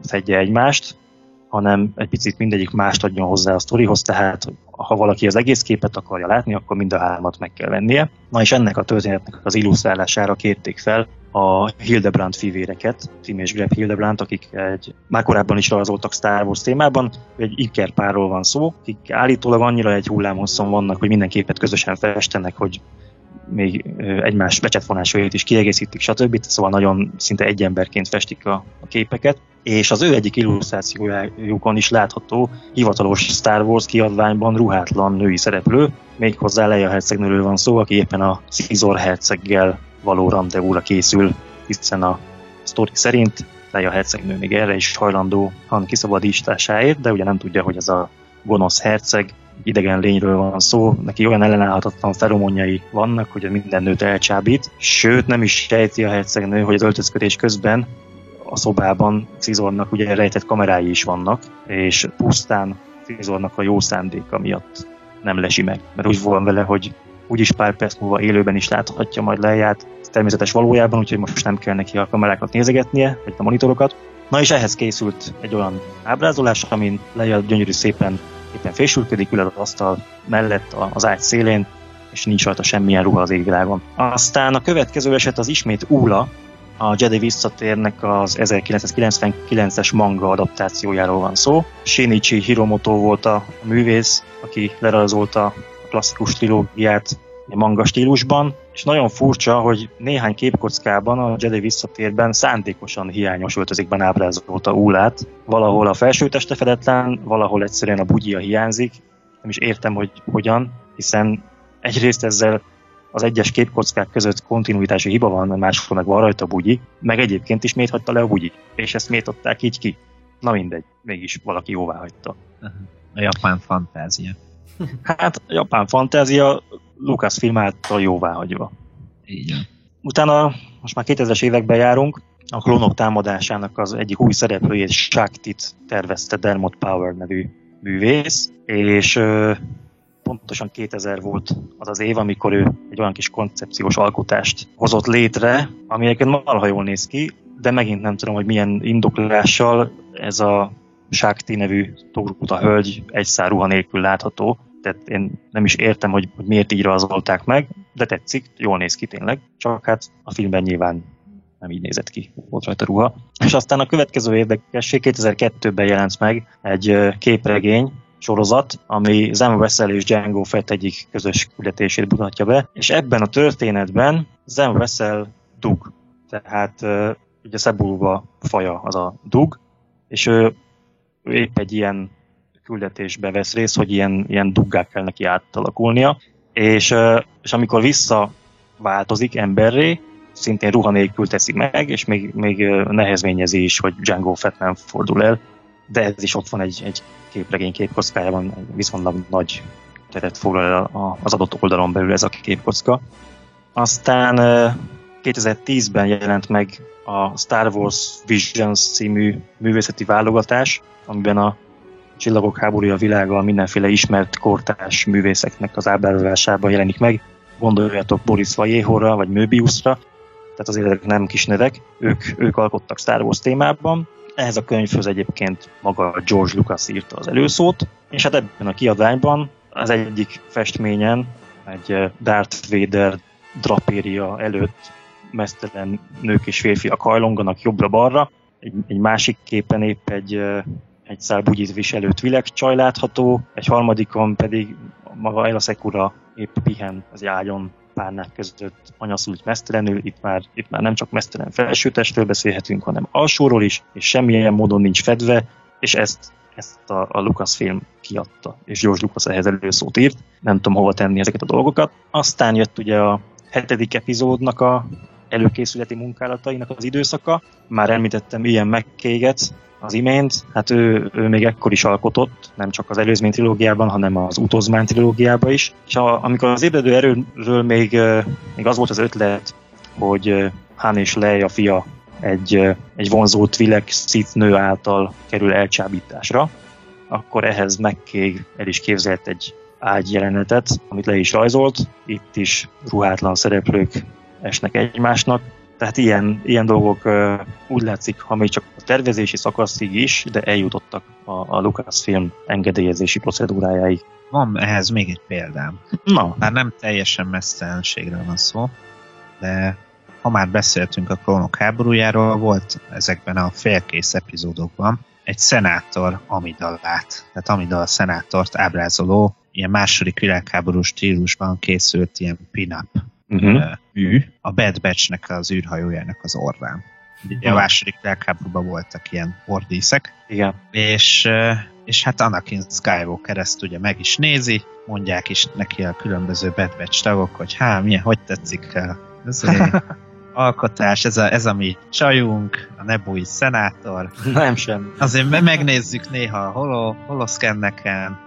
fedje egymást, hanem egy picit mindegyik mást adjon hozzá a sztorihoz, tehát ha valaki az egész képet akarja látni, akkor mind a hármat meg kell vennie. Na és ennek a történetnek az illusztrálására kérték fel a Hildebrand fivéreket, Tim és Greg Hildebrand, akik egy, már korábban is rajzoltak Star Wars témában, egy ikerpárról van szó, akik állítólag annyira egy hullámhosszon vannak, hogy minden képet közösen festenek, hogy még egymás becsetvonásait is kiegészítik, stb. Szóval nagyon szinte egy emberként festik a, a képeket. És az ő egyik illusztrációjukon is látható hivatalos Star Wars kiadványban ruhátlan női szereplő, méghozzá Leia hercegnőről van szó, aki éppen a Szizor herceggel való rendezvúra készül, hiszen a sztori szerint Leia hercegnő még erre is hajlandó Han kiszabadításáért, de ugye nem tudja, hogy ez a gonosz herceg idegen lényről van szó, neki olyan ellenállhatatlan feromonjai vannak, hogy minden nőt elcsábít, sőt nem is sejti a hercegnő, hogy az öltözködés közben a szobában Cizornak ugye rejtett kamerái is vannak, és pusztán Cizornak a jó szándéka miatt nem lesi meg, mert úgy van vele, hogy úgyis pár perc múlva élőben is láthatja majd leját, természetes valójában, úgyhogy most nem kell neki a kamerákat nézegetnie, vagy a monitorokat. Na és ehhez készült egy olyan ábrázolás, amin Leia gyönyörű szépen éppen fésülködik, ül az asztal mellett az ágy szélén, és nincs rajta semmilyen ruha az égvilágon. Aztán a következő eset az ismét Ula, a Jedi visszatérnek az 1999-es manga adaptációjáról van szó. Shinichi Hiromoto volt a művész, aki lerajzolta a klasszikus trilógiát manga stílusban, és nagyon furcsa, hogy néhány képkockában a Jedi visszatérben szándékosan hiányos öltözékben ábrázolta Ulát. Valahol a felső teste fedetlen, valahol egyszerűen a bugyia hiányzik. Nem is értem, hogy hogyan, hiszen egyrészt ezzel az egyes képkockák között kontinuitási hiba van, mert máshol meg van rajta bugyi, meg egyébként is miért hagyta le a bugyi, és ezt miért adták így ki. Na mindegy, mégis valaki jóvá hagyta. A japán fantázia. Hát a japán fantázia Lucasfilm által jóváhagyva. Igen. Utána most már 2000-es években járunk, a klónok támadásának az egyik új szereplőjét, Shaktit tervezte Dermot Power nevű művész, és pontosan 2000 volt az az év, amikor ő egy olyan kis koncepciós alkotást hozott létre, ami egyébként marha jól néz ki, de megint nem tudom, hogy milyen indoklással ez a Sákti nevű Togrukuta hölgy egy szár ruha nélkül látható. Tehát én nem is értem, hogy, miért így rajzolták meg, de tetszik, jól néz ki tényleg, csak hát a filmben nyilván nem így nézett ki, volt rajta ruha. És aztán a következő érdekesség 2002-ben jelent meg egy képregény, sorozat, ami Zem Wessel és Django Fett egyik közös küldetését mutatja be, és ebben a történetben Zem Wessel dug. Tehát ugye Szebulva faja az a dug, és ő épp egy ilyen küldetésbe vesz részt, hogy ilyen, ilyen duggák kell neki átalakulnia, és, és amikor visszaváltozik emberré, szintén ruha nélkül teszi meg, és még, még nehezményezi is, hogy Django Fett nem fordul el, de ez is ott van egy, egy képregény képkockájában, viszonylag nagy teret foglal el az adott oldalon belül ez a képkocka. Aztán 2010-ben jelent meg a Star Wars Visions című művészeti válogatás, amiben a Csillagok háborúja világa mindenféle ismert kortás művészeknek az ábrázolásában jelenik meg. Gondoljatok Boris Vallejóra, vagy Möbiusra, tehát azért nem kis nevek, ők, ők alkottak Star Wars témában. Ehhez a könyvhöz egyébként maga George Lucas írta az előszót, és hát ebben a kiadványban az egyik festményen egy Darth Vader drapéria előtt mesztelen nők és férfiak hajlonganak jobbra-balra, egy, egy másik képen épp egy, egy szál bugyit viselő Twi'lek csaj látható, egy harmadikon pedig maga Ella Sekura épp pihen az ágyon párnák között anyaszült mesztelenül, itt már, itt már nem csak mesztelen felsőtestről beszélhetünk, hanem alsóról is, és semmilyen módon nincs fedve, és ezt, ezt a, a Lucasfilm kiadta, és George Lucas ehhez előszót írt, nem tudom hova tenni ezeket a dolgokat. Aztán jött ugye a hetedik epizódnak a előkészületi munkálatainak az időszaka. Már említettem ilyen megkéget az imént, hát ő, ő még ekkor is alkotott, nem csak az előzmény trilógiában, hanem az utozmány trilógiában is. És a, amikor az ébredő erőről még, még az volt az ötlet, hogy Han és Leia fia egy, egy vonzó Tvilek nő által kerül elcsábításra, akkor ehhez megkég el is képzelt egy ágyjelenetet, amit le is rajzolt. Itt is ruhátlan szereplők esnek egymásnak. Tehát ilyen, ilyen dolgok úgy látszik, ha még csak a tervezési szakaszig is, de eljutottak a, a Lucasfilm engedélyezési procedúrájáig. Van ehhez még egy példám. Na. Már nem teljesen mesztelenségről van szó, de ha már beszéltünk a klónok háborújáról, volt ezekben a félkész epizódokban egy szenátor Amidalát, tehát Amidal szenátort ábrázoló, ilyen második világháború stílusban készült ilyen pin-up uh-huh. ű a Bad Batch-nek az űrhajójának az orrán. Ugye a második világháborúban voltak ilyen ordíszek. Igen. És, és hát Anakin Skywalker ezt ugye meg is nézi, mondják is neki a különböző Bad Batch tagok, hogy há, milyen, hogy tetszik ez alkotás, ez a, ez a mi csajunk, a nebui szenátor. Nem sem. Azért megnézzük néha a holo, holoszkenneken,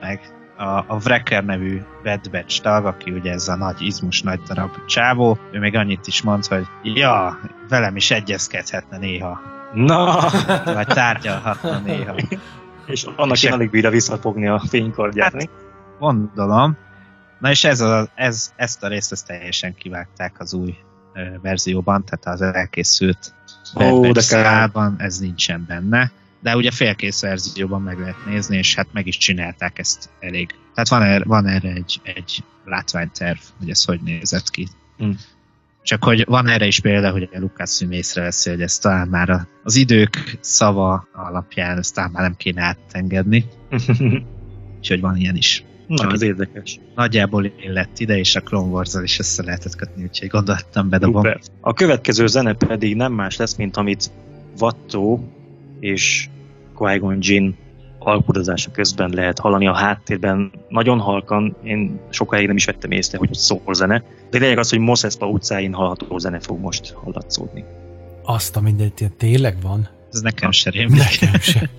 meg a, a Wrecker nevű Bad Batch tag, aki ugye ez a nagy izmus, nagy darab csávó, ő még annyit is mond, hogy ja, velem is egyezkedhetne néha. Na! Vagy tárgyalhatna néha. és annak én alig bírja visszafogni a fénykardját, hát, Gondolom. Na és ez a, ez, ezt a részt ezt teljesen kivágták az új ö, verzióban, tehát az elkészült oh, de ez nincsen benne de ugye félkész verzióban meg lehet nézni, és hát meg is csinálták ezt elég. Tehát van erre, van erre egy, egy látványterv, hogy ez hogy nézett ki. Mm. Csak hogy van erre is példa, hogy a Lucasfilm észreveszi, hogy ez talán már az idők szava alapján ezt talán már nem kéne átengedni. Úgyhogy van ilyen is. Na, az érdekes. Nagyjából én lett ide, és a Clone wars is össze lehetett kötni, úgyhogy gondoltam bedobom. Super. A következő zene pedig nem más lesz, mint amit Vattó és Qui-Gon Jinn alkudozása közben lehet hallani a háttérben. Nagyon halkan, én sokáig nem is vettem észre, hogy szól zene, de lényeg az, hogy Mos Espa utcáin hallható zene fog most hallatszódni. Azt a mindent, tényleg van? Ez nekem se rémlik. Nekem se.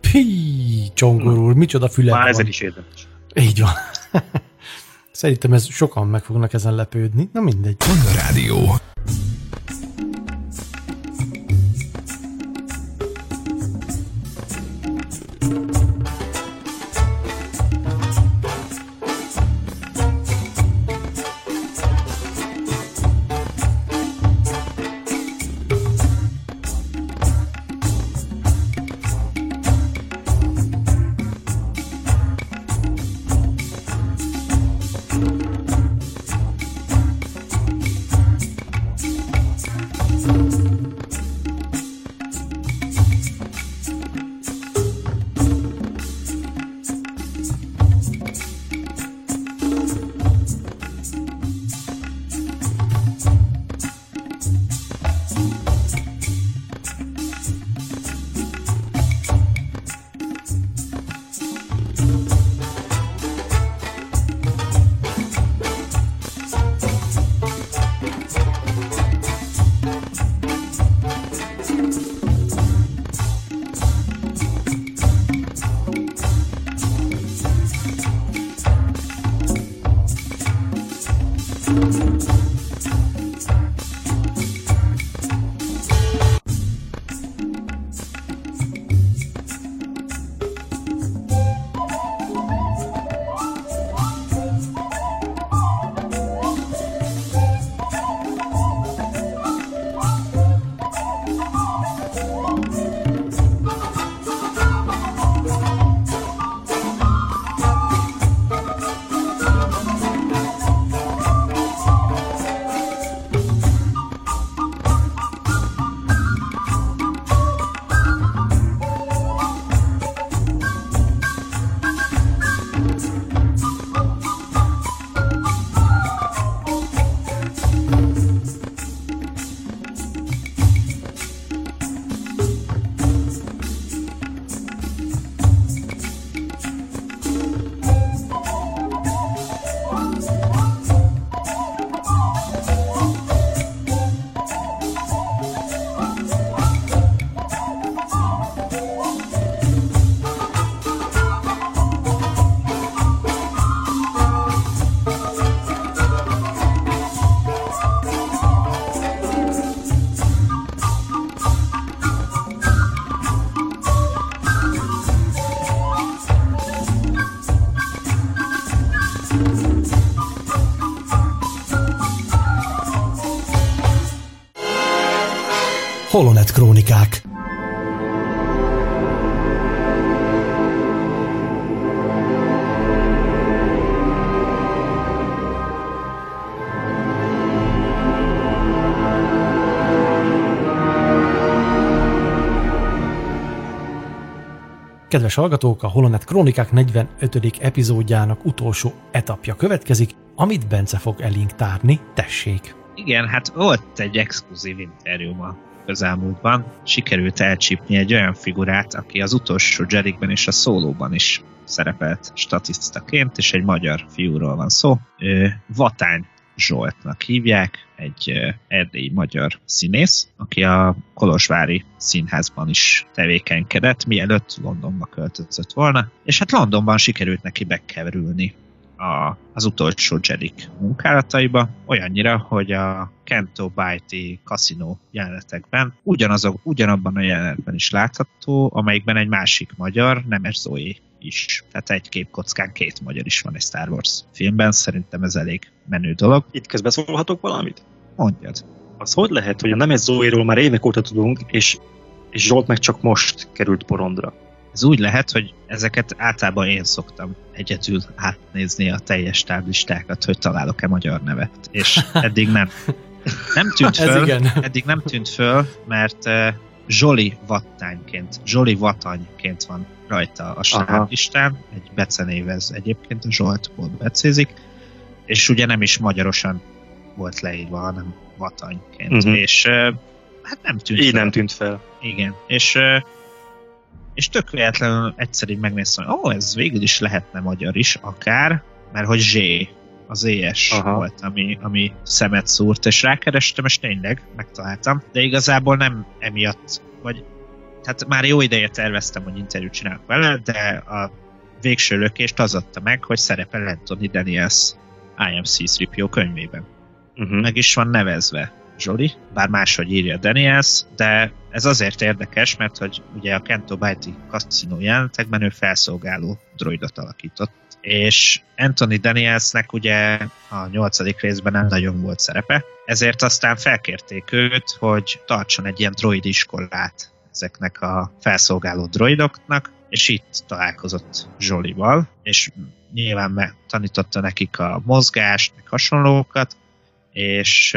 Pi, Csongor úr, micsoda füle Már ezzel is érdemes. Így van. Szerintem ez sokan meg fognak ezen lepődni. Na mindegy. Rádió. Holonet Krónikák Kedves hallgatók, a Holonet Krónikák 45. epizódjának utolsó etapja következik, amit Bence fog elénk tárni. Tessék! Igen, hát volt egy exkluzív interjúm a közelmúltban. Sikerült elcsípni egy olyan figurát, aki az utolsó Jerikben és a szólóban is szerepelt statisztaként, és egy magyar fiúról van szó. Vatány Zsoltnak hívják, egy erdélyi magyar színész, aki a Kolozsvári Színházban is tevékenykedett, mielőtt Londonba költözött volna, és hát Londonban sikerült neki bekerülni a, az utolsó Jedik munkálataiba, olyannyira, hogy a Kento Baiti kaszinó jelenetekben ugyanazok, ugyanabban a jelenetben is látható, amelyikben egy másik magyar, Nemes Zoe is. Tehát egy képkockán két magyar is van egy Star Wars filmben, szerintem ez elég menő dolog. Itt közbeszólhatok valamit? Mondjad. Az hogy lehet, hogy a Nemes Zoe-ról már évek óta tudunk, és, és Zsolt meg csak most került porondra? Ez úgy lehet, hogy ezeket általában én szoktam egyedül átnézni a teljes táblistákat, hogy találok-e magyar nevet. És eddig nem. Nem tűnt föl, igen. eddig nem tűnt föl, mert uh, Zsoli Vattányként, Zsoli Vatanyként van rajta a stáblistán, egy becenévez egyébként, a Zsoltból becézik, és ugye nem is magyarosan volt leírva, hanem Vatanyként. Uh-huh. És uh, hát nem tűnt Így fel. nem tűnt fel. Igen, és uh, és tök véletlenül egyszer így megnéztem, hogy oh, ez végül is lehetne magyar is, akár, mert hogy Z, az ES Aha. volt, ami, ami szemet szúrt, és rákerestem, és tényleg megtaláltam, de igazából nem emiatt, vagy tehát már jó ideje terveztem, hogy interjút csinálok vele, de a végső lökést az adta meg, hogy szerepel Anthony Daniels IMC3PO könyvében. Uh-huh. Meg is van nevezve Zsoli, bár máshogy írja Daniels, de ez azért érdekes, mert hogy ugye a Kento Baiti Casino jelentekben ő felszolgáló droidot alakított, és Anthony Danielsnek ugye a nyolcadik részben nem nagyon volt szerepe, ezért aztán felkérték őt, hogy tartson egy ilyen droid iskolát ezeknek a felszolgáló droidoknak, és itt találkozott Zsolival, és nyilván tanította nekik a mozgást, meg hasonlókat, és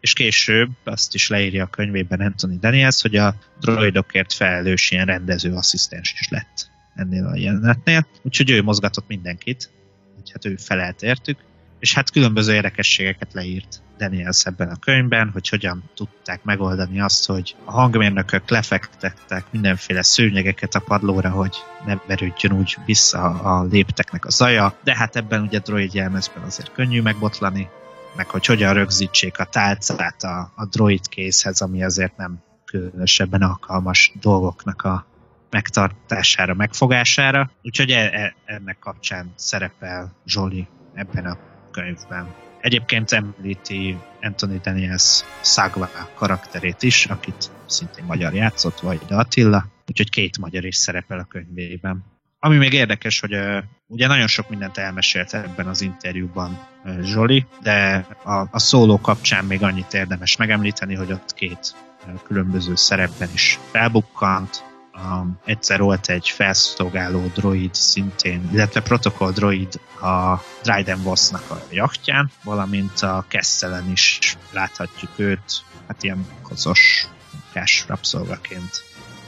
és később azt is leírja a könyvében Anthony Daniels, hogy a droidokért felelős ilyen rendező asszisztens is lett ennél a jelenetnél, úgyhogy ő mozgatott mindenkit, hogy hát ő felelt értük, és hát különböző érdekességeket leírt Daniels ebben a könyvben, hogy hogyan tudták megoldani azt, hogy a hangmérnökök lefektettek mindenféle szőnyegeket a padlóra, hogy ne verődjön úgy vissza a lépteknek a zaja, de hát ebben ugye droid jelmezben azért könnyű megbotlani, meg hogy hogyan rögzítsék a tálcát a, a droid készhez, ami azért nem különösebben alkalmas dolgoknak a megtartására, megfogására. Úgyhogy e, e, ennek kapcsán szerepel Zsoli ebben a könyvben. Egyébként említi Anthony Daniels Szagva karakterét is, akit szintén magyar játszott, vagy Attila, úgyhogy két magyar is szerepel a könyvében. Ami még érdekes, hogy uh, ugye nagyon sok mindent elmesélt ebben az interjúban uh, Zsoli, de a, a szóló kapcsán még annyit érdemes megemlíteni, hogy ott két uh, különböző szerepben is felbukkant. Um, egyszer volt egy felszolgáló droid szintén, illetve protokoll droid a Dryden Bossnak a jachtján, valamint a Kesselen is láthatjuk őt, hát ilyen kozos munkás rabszolgaként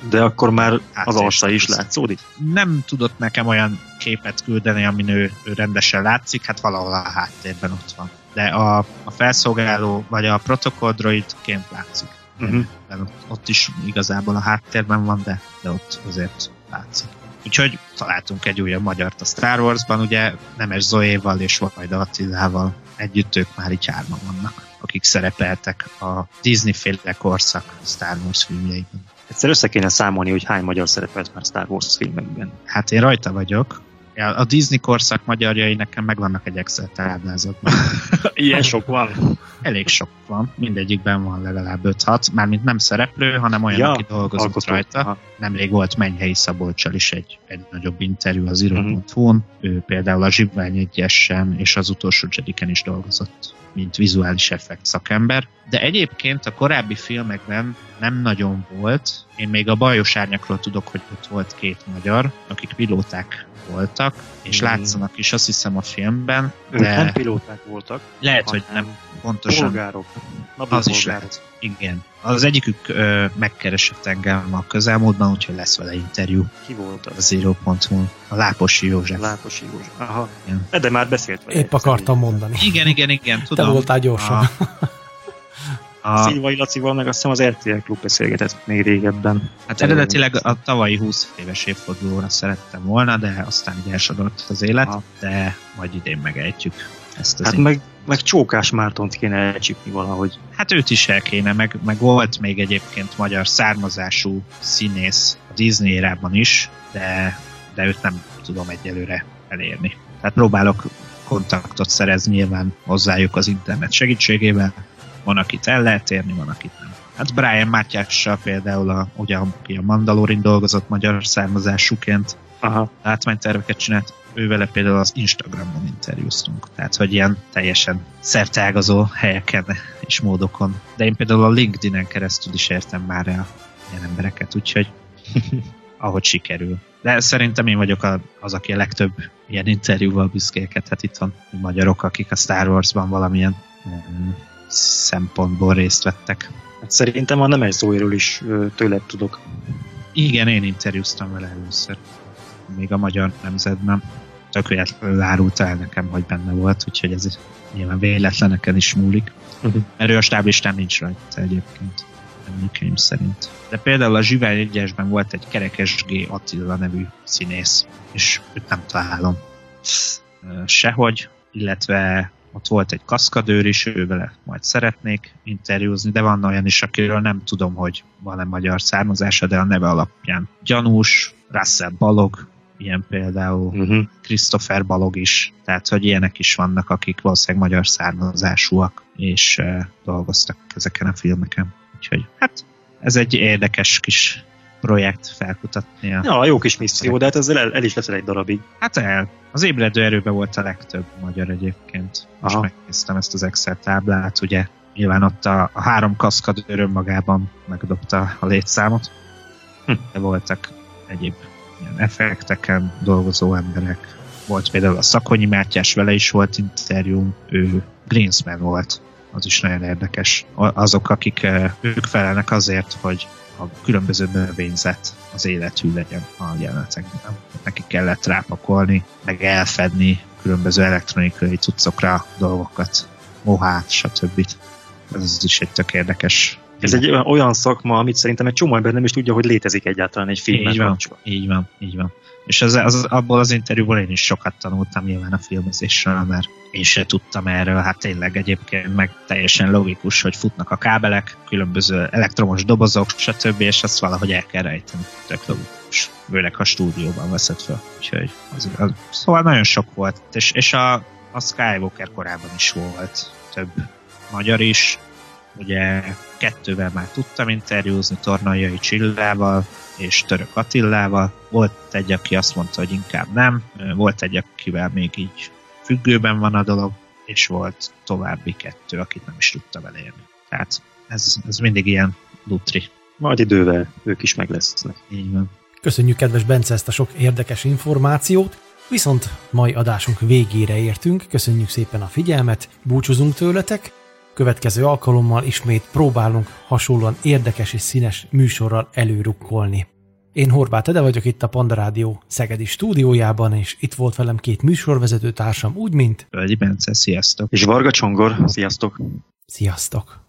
de akkor már az arca is látszódik? Nem tudott nekem olyan képet küldeni, amin ő, ő rendesen látszik, hát valahol a háttérben ott van. De a, a felszolgáló, vagy a protokoll droidként látszik. Uh-huh. Ott, ott is igazából a háttérben van, de, de ott azért látszik. Úgyhogy találtunk egy újabb magyart a Star Wars-ban, ugye Nemes Zoéval és Vajda Attilával együtt ők már így hárman vannak, akik szerepeltek a Disney-féle korszak Star Wars filmjeiben. Egyszer össze kéne számolni, hogy hány magyar szerepelt már Star Wars filmekben. Hát én rajta vagyok. A Disney korszak magyarjai nekem megvannak egy Excel táblázatban. Ilyen sok van? Elég sok van. Mindegyikben van legalább 5-6. Mármint nem szereplő, hanem olyan, ja, aki dolgozott alkotó. rajta. Aha. Nemrég volt Mennyhelyi Szabolcsal is egy, egy nagyobb interjú az író.hu-n. Uh-huh. Ő például a Zsibvány egyesen és az utolsó Jediken is dolgozott. Mint vizuális effekt szakember, de egyébként a korábbi filmekben nem nagyon volt. Én még a Bajos Árnyakról tudok, hogy ott volt két magyar, akik pilóták voltak, és mm. látszanak is azt hiszem a filmben. Ők de nem pilóták voltak. Lehet, hogy nem pontosan. Polgárok. Napi az is lehet. Igen. Az egyikük ö, megkeresett engem a közelmúltban, úgyhogy lesz vele interjú. Ki volt az? A Zero.hu. A Láposi József. Láposi József. Aha. Igen. De már beszélt vele. Épp akartam mondani. Igen, igen, igen, tudom. Te voltál gyorsan. A, a... Szilvai Lacival meg azt hiszem az RTL klub beszélgetett még régebben. Hát eredetileg a tavalyi 20 éves évfordulóra szerettem volna, de aztán így elsodott az élet, Aha. de majd idén megejtjük ezt Hát meg, meg Csókás Mártont kéne elcsípni valahogy. Hát őt is el kéne, meg, meg volt még egyébként magyar származású színész a Disney érában is, de, de őt nem tudom egyelőre elérni. Tehát próbálok kontaktot szerezni nyilván hozzájuk az internet segítségével, van, akit el lehet érni, van, akit nem. Hát Brian Mátyással például, a, ugye, aki a Mandalorin dolgozott magyar származásúként, Aha. látványterveket csinált, ővele például az Instagramon interjúztunk. Tehát, hogy ilyen teljesen szertágazó helyeken és módokon. De én például a LinkedIn-en keresztül is értem már el ilyen embereket, úgyhogy ahogy sikerül. De szerintem én vagyok az, aki a legtöbb ilyen interjúval büszkélkedhet itthon, magyarok, akik a Star Wars-ban valamilyen szempontból részt vettek. Hát szerintem a Nemes Zoe-ról is tőled tudok. Igen, én interjúztam vele először. Még a magyar nemzetben. Tök véletlenül árult el nekem, hogy benne volt, úgyhogy ez nyilván véletleneken is múlik. Uh-huh. Erről a stáblistán nincs rajta egyébként emlékeim szerint. De például a Zsivel 1 volt egy Kerekes G. Attila nevű színész, és őt nem találom sehogy, illetve ott volt egy kaszkadőr is, ővel majd szeretnék interjúzni, de van olyan is, akiről nem tudom, hogy van-e magyar származása, de a neve alapján gyanús, Russell Balog, ilyen például uh-huh. Christopher Balog is, tehát hogy ilyenek is vannak, akik valószínűleg magyar származásúak, és uh, dolgoztak ezeken a filmeken. Úgyhogy hát ez egy érdekes kis projekt felkutatni. Ja, jó kis misszió, de hát ezzel el, el is lesz egy darabig. Hát el. Az ébredő erőben volt a legtöbb magyar egyébként. Most Aha. megnéztem ezt az Excel táblát, ugye nyilván ott a, a három kaszkadőr önmagában megdobta a létszámot, hm. de voltak egyéb ilyen effekteken dolgozó emberek. Volt például a Szakonyi Mátyás, vele is volt interjú, ő Greensman volt, az is nagyon érdekes. Azok, akik eh, ők felelnek azért, hogy a különböző növényzet az életű legyen a jelenetekben. Neki kellett rápakolni, meg elfedni különböző elektronikai cuccokra dolgokat, mohát, stb. Ez is egy tök érdekes ez egy olyan szakma, amit szerintem egy csomó ember nem is tudja, hogy létezik egyáltalán egy filmben. Így van, így van, így van. És az, az, abból az interjúból én is sokat tanultam nyilván a filmezésről, mert én se tudtam erről, hát tényleg egyébként meg teljesen logikus, hogy futnak a kábelek, különböző elektromos dobozok, stb., és azt valahogy el kell rejteni. Tök logikus. Főleg a stúdióban veszed fel. Úgyhogy az, az, szóval nagyon sok volt. És, és a, a Skywalker korában is volt több magyar is, ugye kettővel már tudtam interjúzni, Tornajai Csillával és Török Attillával. Volt egy, aki azt mondta, hogy inkább nem, volt egy, akivel még így függőben van a dolog, és volt további kettő, akit nem is tudtam elérni. Tehát ez, ez mindig ilyen lutri. Majd idővel ők is meg lesznek. Így van. Köszönjük, kedves Bence, ezt a sok érdekes információt. Viszont mai adásunk végére értünk, köszönjük szépen a figyelmet, búcsúzunk tőletek, Következő alkalommal ismét próbálunk hasonlóan érdekes és színes műsorral előrukkolni. Én Horváth Ede vagyok itt a Panda Rádió Szegedi stúdiójában, és itt volt velem két műsorvezető társam, úgy, mint... Völgyi Bence, sziasztok! És Varga Csongor, sziasztok! Sziasztok!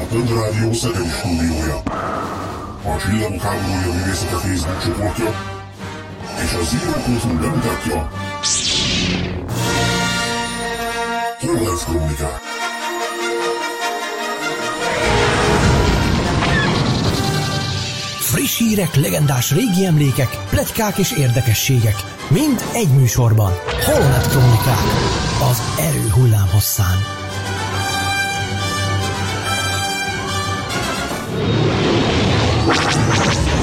A Panda Rádió Szegedi stúdiója. A Csillagok háborúja művészete Facebook csoportja és a Zero bemutatja Horváth Kronikák. Friss hírek, legendás régi emlékek, pletykák és érdekességek. Mind egy műsorban. Holonet Kronikák. Az erő hullám hosszán. you